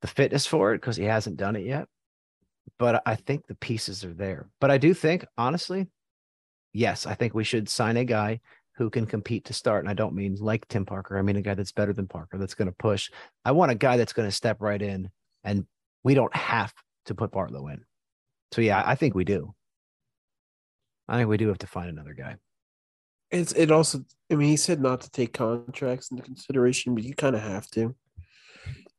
the fitness for it, because he hasn't done it yet. But I think the pieces are there. But I do think, honestly, yes, I think we should sign a guy who can compete to start. And I don't mean like Tim Parker. I mean a guy that's better than Parker, that's going to push. I want a guy that's going to step right in, and we don't have to put Bartlow in. So yeah, I think we do. I think we do have to find another guy. It's it also. I mean, he said not to take contracts into consideration, but you kind of have to.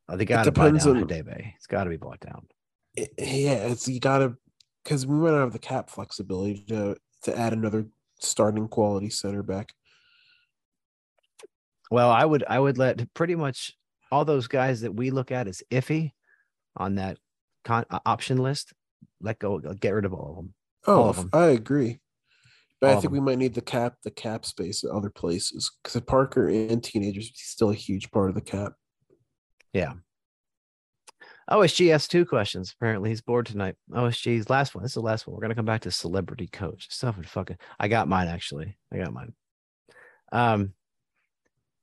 Oh, they got to buy depends down on- Hadebe. It's got to be bought down. it- yeah, it's you gotta because we might not have the cap flexibility to to add another starting quality center back. Well, I would I would let pretty much all those guys that we look at as iffy on that con- option list. Let go, get rid of all of them. Oh, All of them. I agree, but All I think we might need the cap the cap space at other places because Parker and teenagers is still a huge part of the cap. Yeah. OSG has two questions. Apparently, he's bored tonight. OSG's last one. This is the last one. We're gonna come back to celebrity coach stuff and fucking. I got mine actually. I got mine. Um,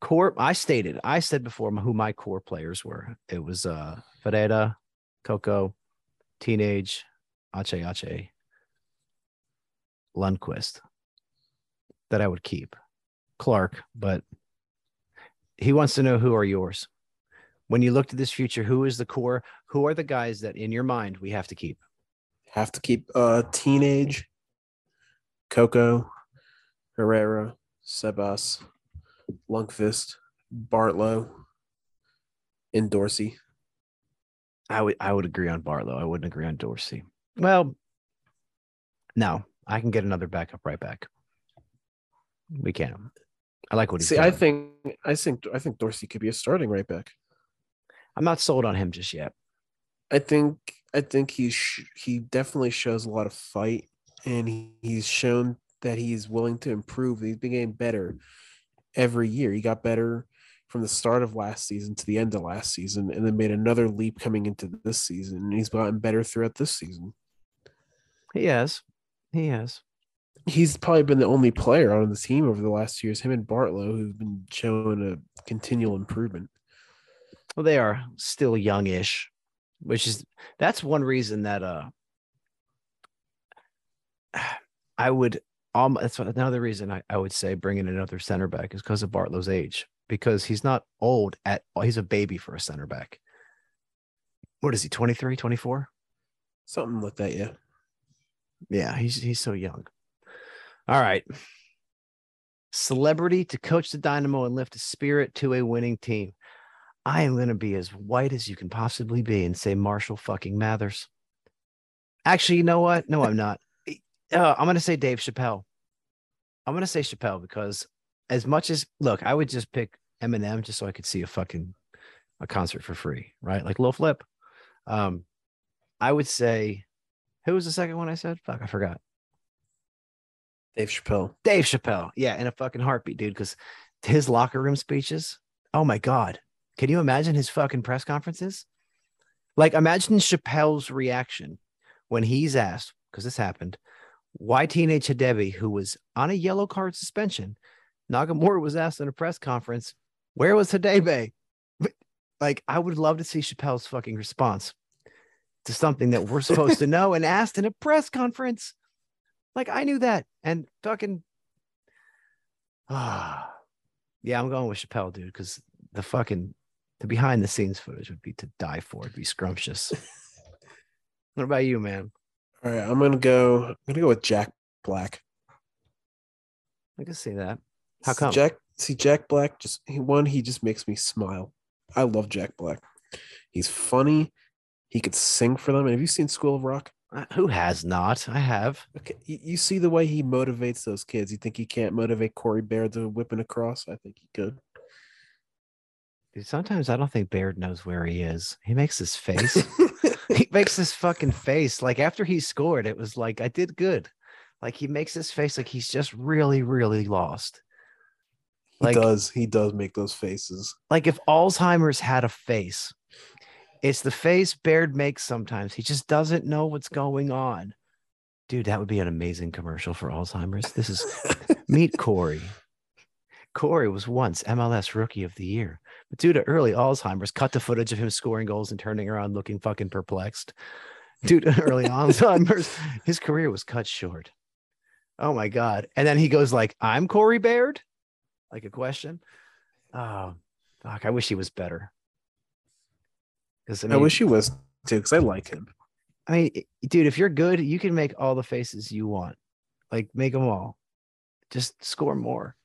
core. I stated. I said before who my core players were. It was uh Ferreira, Coco, Teenage, Ache Ache, Lundqvist. That I would keep. Clark, but he wants to know who are yours when you look to this future, who is the core? Who are the guys that in your mind we have to keep? Have to keep uh teenage, Coco, Herrera, Sebas, Lundqvist, Bartlow, and Dorsey. I would I would agree on Bartlow. I wouldn't agree on Dorsey. Well, no, I can get another backup right back. We can. I like what he's See, I think I think I think Dorsey could be a starting right back. I'm not sold on him just yet. I think I think he's sh- he definitely shows a lot of fight, and he, he's shown that he's willing to improve. He's been getting better every year. He got better from the start of last season to the end of last season, and then made another leap coming into this season. And he's gotten better throughout this season. He has. He has. He's probably been the only player on the team over the last years. Him and Bartlow, who've been showing a continual improvement. Well, they are still youngish, which is that's one reason that uh [sighs] I would um that's what- another reason I, I would say bringing another center back is because of Bartlow's age because he's not old at all. he's a baby for a center back. What is he 23, 24? Something like that, yeah. Yeah, he's he's so young. All right. Celebrity to coach the Dynamo and lift a spirit to a winning team. I am going to be as white as you can possibly be and say Marshall fucking Mathers. Actually, you know what? No, I'm not. Uh, I'm gonna say Dave Chappelle. I'm gonna say Chappelle because as much as look, I would just pick Eminem just so I could see a fucking a concert for free, right? Like Lil Flip. Um, I would say who was the second one I said? Fuck, I forgot. Dave Chappelle. Dave Chappelle. Yeah, in a fucking heartbeat, dude. Because his locker room speeches. Oh my god, can you imagine his fucking press conferences? Like, imagine Chappelle's reaction when he's asked, because this happened, why teenage Hadebe, who was on a yellow card suspension, Nagamura was asked in a press conference, where was Hadebe? [laughs] Like, I would love to see Chappelle's fucking response to something that we're supposed to know and asked in a press conference. Like, I knew that. And fucking, ah, [sighs] yeah, I'm going with Chappelle, dude, because the fucking the behind the scenes footage would be to die for. It'd be scrumptious. [laughs] what about you, man? All right, I'm gonna go. I'm gonna go with Jack Black. I can see that. How come? Jack? See, Jack Black just he one. He just makes me smile. I love Jack Black. He's funny. He could sing for them. And have you seen School of Rock? Uh, Who has not? I have. Okay, you, you see the way he motivates those kids. You think he can't motivate Corey Baird to whipping across? I think he could. Dude, sometimes I don't think Baird knows where he is. He makes his [laughs] face. [laughs] he makes this fucking face. Like after he scored, it was like I did good. Like he makes this face like he's just really, really lost. He does. He does make those faces. Like if Alzheimer's had a face, it's the face Baird makes sometimes. He just doesn't know what's going on. Dude, that would be an amazing commercial for Alzheimer's. This is [laughs] meet Corey. Corey was once MLS Rookie of the Year, but due to early Alzheimer's, cut to footage of him scoring goals and turning around looking fucking perplexed. Due to early Alzheimer's, [laughs] his career was cut short. Oh my god! And then he goes like, "I'm Corey Baird," like a question. Oh, fuck! I wish he was better. Because I, I, wish he was too, because I like him. I mean, dude, if you're good, you can make all the faces you want. Like, make them all. Just score more.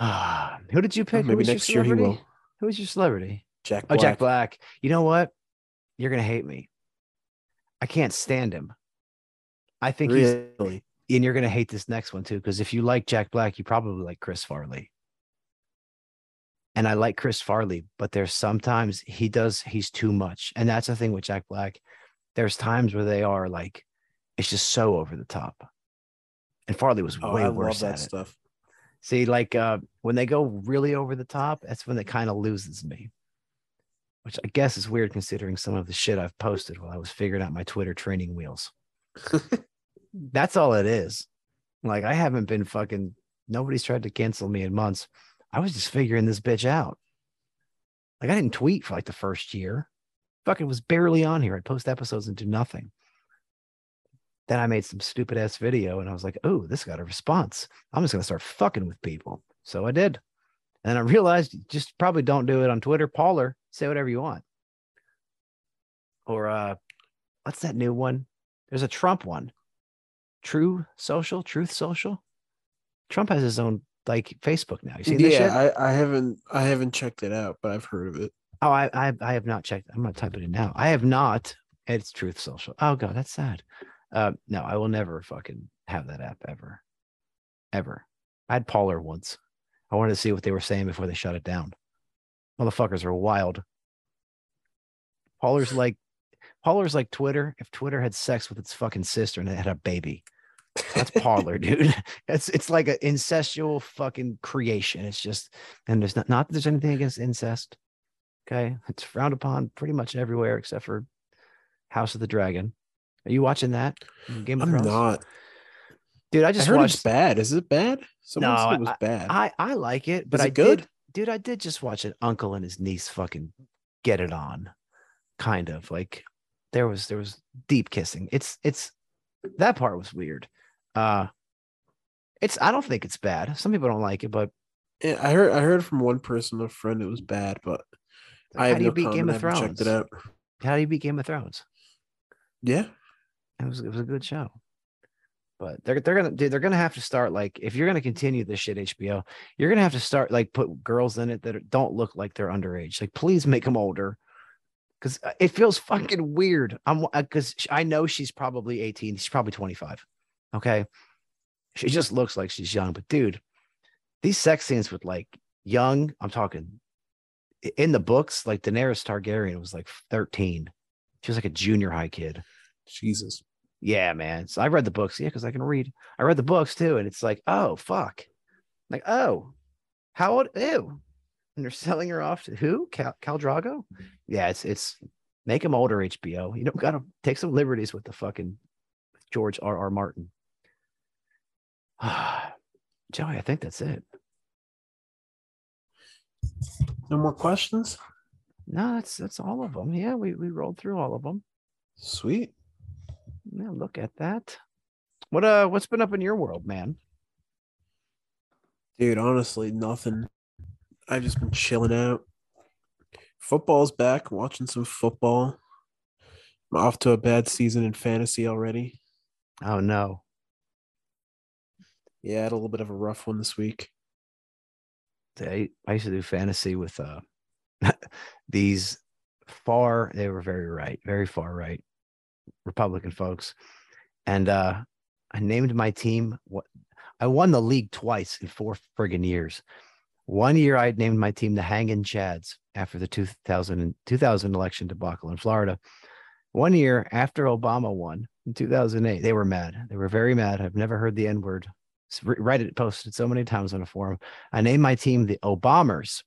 [sighs] Who did you pick? Who Maybe was your next year he celebrity? will. Who was your celebrity? Jack. Oh, Black. Jack Black. You know what? You're gonna hate me. I can't stand him. I think he's Really? and you're gonna hate this next one too, because if you like Jack Black, you probably like Chris Farley. And I like Chris Farley, but there's sometimes he does he's too much. And that's the thing with Jack Black. There's times where they are like, it's just so over the top. And Farley was Oh, way I worse at that it. stuff. See, like uh when they go really over the top, that's when it kind of loses me. Which I guess is weird considering some of the shit I've posted while I was figuring out my Twitter training wheels. [laughs] that's all it is. Like I haven't been fucking nobody's tried to cancel me in months. I was just figuring this bitch out. Like I didn't tweet for like the first year. Fucking was barely on here. I'd post episodes and do nothing. Then I made some stupid ass video and I was like, oh, this got a response. I'm just gonna start fucking with people. So I did. And I [laughs] realized you just probably don't do it on Twitter. Parler, say whatever you want. Or uh what's that new one? There's a Trump one. True social, truth social. Trump has his own like Facebook now. You seen this shit? yeah, I, I haven't I haven't checked it out, but I've heard of it. Oh, I, I I have not checked. I'm gonna type it in now. I have not. It's Truth Social. Oh god, that's sad. Uh, no, I will never fucking have that app ever, ever. I had Parler once. I wanted to see what they were saying before they shut it down. Motherfuckers are wild. Parler's like, Parler's like Twitter. If Twitter had sex with its fucking sister and it had a baby, that's Parler, [laughs] dude. [laughs] It's it's like an incestual fucking creation. It's just, and there's not not that there's anything against incest. Okay, it's frowned upon pretty much everywhere except for House of the Dragon. Are you watching that? Game of I'm Thrones, not. dude. I I just heard watched. it's bad. Is it bad? Someone No, said it was I- bad. I I like it, but Is I good? did, dude. I did just watch an uncle and his niece fucking get it on, kind of like there was there was deep kissing. It's it's that part was weird. Uh, it's I don't think it's bad. Some people don't like it, but Yeah, I heard I heard from one person, a friend, it was bad, but I how have do you no beat Game of Thrones? checked it out. How do you beat Game of Thrones? Yeah, It was it was a good show. But they're they're gonna dude, they're gonna have to start like if you're gonna continue this shit HBO, you're gonna have to start like put girls in it that don't look like they're underage. Like please make them older. because uh, it feels fucking weird. I'm uh, because I know she's probably 18. She's probably 25. Okay. She just looks like she's young, but dude, these sex scenes with like young, I'm talking in the books, like Daenerys Targaryen was like 13. She was like a junior high kid. Jesus. Yeah, man. So I read the books. Yeah, because I can read. I read the books too. And it's like, oh, fuck. Like, oh, how old? Ew. And they're [laughs] selling her off to who? Khal, Khal Drogo? Yeah, it's, it's, make him older, HBO. You don't got to take some liberties with the fucking George R. R. Martin. [sighs] Joey, I think that's it. No more questions? No, that's that's all of them. Yeah, we we rolled through all of them. Sweet. Yeah, look at that. What uh what's been up in your world, man? Dude, honestly, nothing. I've just been chilling out. Football's back, watching some football. I'm off to a bad season in fantasy already. Oh no. Yeah, I had a little bit of a rough one this week. I, I used to do fantasy with uh [laughs] these far they were very right, very far right Republican folks. And uh I named my team what I won the league twice in four friggin' years. One year I named my team the Hanging Chads after the 2000, 2000 election debacle in Florida. One year after Obama won in 2008, they were mad. They were very mad. I've never heard the N word. Reddit it, posted so many times on a forum. I named my team the Obamers,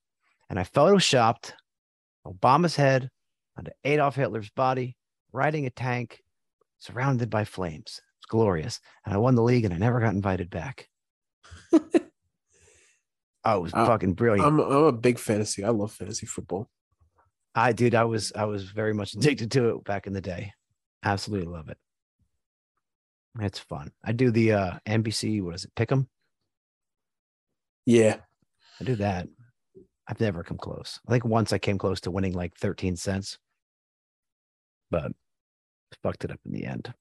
and I photoshopped Obama's head onto Adolf Hitler's body, riding a tank, surrounded by flames. It's glorious. And I won the league, and I never got invited back. [laughs] oh, it was Uh, fucking brilliant. I'm I'm a big fantasy. I love fantasy football. I dude, I was I was very much addicted to it back in the day. Absolutely love it. It's fun. I do the uh NBC, what is it, Pick'em? Yeah. I do that. I've never come close. I think once I came close to winning like 13 cents, but fucked it up in the end.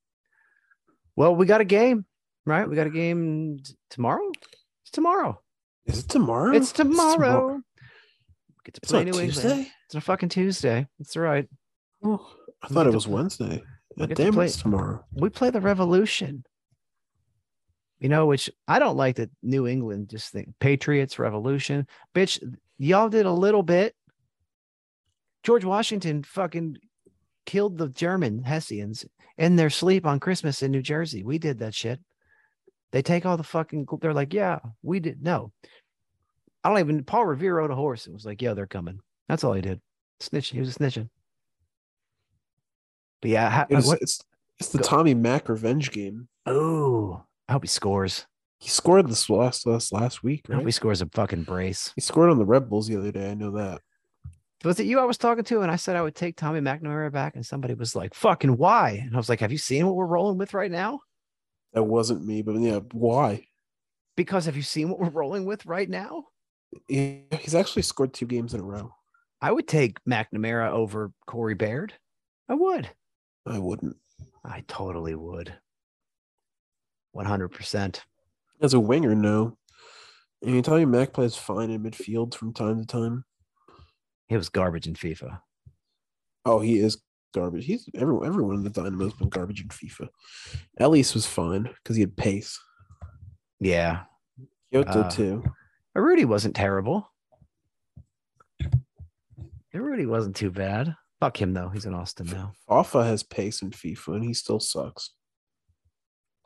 Well, we got a game, right? We got a game t- tomorrow. It's tomorrow. Is it tomorrow? It's tomorrow. We get to It's play New England. Tuesday. It's a fucking Tuesday. It's all right. Oh, I We thought it was play- Wednesday. we God get to damn, play- it's tomorrow. we play the revolution you know which i don't like that new england just think patriots revolution bitch y'all did a little bit george washington fucking killed the german hessians in their sleep on christmas in new jersey we did that shit they take all the fucking they're like yeah we did no i don't even paul revere rode a horse and was like yeah they're coming that's all he did snitching he was snitching but yeah ha- It was- what- it's it's the Go- Tommy Mac revenge game. Oh, I hope he scores. He scored this last last last week, I hope he scores a fucking brace. He scored on the Red Bulls the other day. I know that. Was it you I was talking to? And I said I would take Tommy McNamara back, and somebody was like, "Fucking why?" And I was like, "Have you seen what we're rolling with right now? That wasn't me, but yeah, why? Because have you seen what we're rolling with right now? He- He's actually scored two games in a row. I would take McNamara over Corey Baird. I would. I wouldn't. I totally would. One hundred percent. As a winger, no. I mean, Tommy Mac plays fine in midfield from time to time. He was garbage in FIFA. Oh, he is garbage. He's everyone. Everyone in the Dynamo's been garbage in FIFA. Elis was fine because he had pace. Yeah, Quioto Uh, too. Rudy wasn't terrible. Rudy wasn't too bad. Fuck him though. He's in Austin now. Fafa has pace in FIFA, and he still sucks.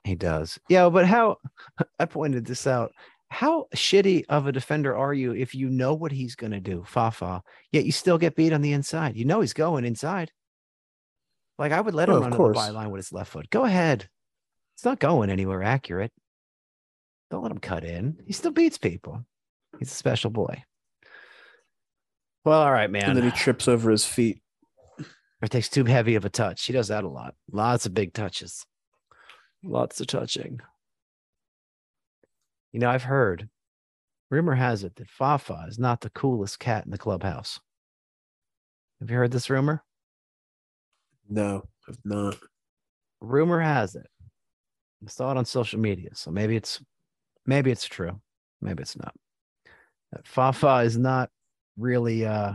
He does. Yeah, but how [laughs] I pointed this out. How shitty of a defender are you if you know what he's going to do, Fafa, yet you still get beat on the inside? You know he's going inside. Like I would let Oh, him of run to the byline with his left foot. Go ahead. It's not going anywhere accurate. Don't let him cut in. He still beats people. He's a special boy. Well, all right, man. And then he [sighs] trips over his feet. Or takes too heavy of a touch. He does that a lot. Lots of big touches. Lots of touching. You know, I've heard, rumor has it that Fafa is not the coolest cat in the clubhouse. Have you heard this rumor? No, I've not. Rumor has it. I saw it on social media, so maybe it's maybe it's true. Maybe it's not. That Fafa is not really uh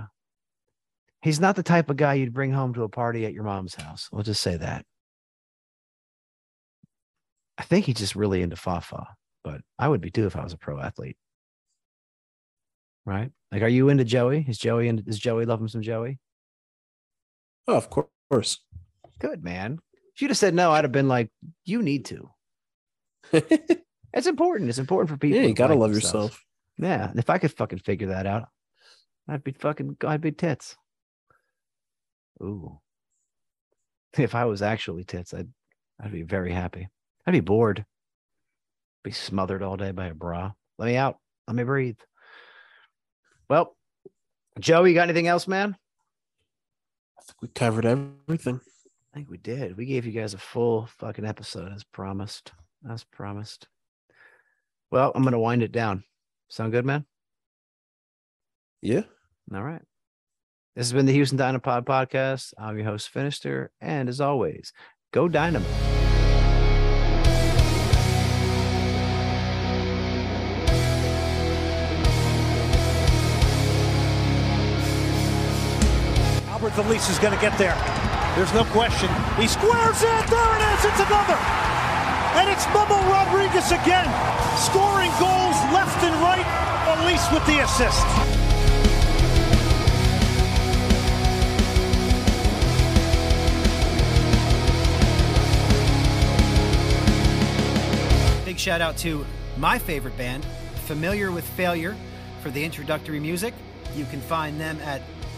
He's not the type of guy you'd bring home to a party at your mom's house. We'll just say that. I think he's just really into Fafa, but I would be too if I was a pro athlete. Right? Like, are you into Joey? Is Joey into, does Joey love him some Joey? Oh, of course. Good, man. If you'd have said no, I'd have been like, you need to. [laughs] It's important. It's important for people. yeah, you gotta like love themselves. yourself. Yeah. and If I could fucking figure that out, I'd be fucking, I'd be tits. Ooh. If I was actually tits, I'd, I'd be very happy. I'd be bored. Be smothered all day by a bra. Let me out. Let me breathe. Well, Joe, you got anything else, man? I think we covered everything. I think we did. We gave you guys a full fucking episode as promised. As promised. Well, I'm going to wind it down. Sound good, man? Yeah. All right. This has been the Houston Dynapod podcast. I'm your host, Finister. And as always, go Dynamo. Elis is going to get there. There's no question. He squares it. There it is. It's another. And it's Memo Rodriguez again, scoring goals left and right. Elis with the assist. Big shout out to my favorite band, Familiar with Failure, for the introductory music. You can find them at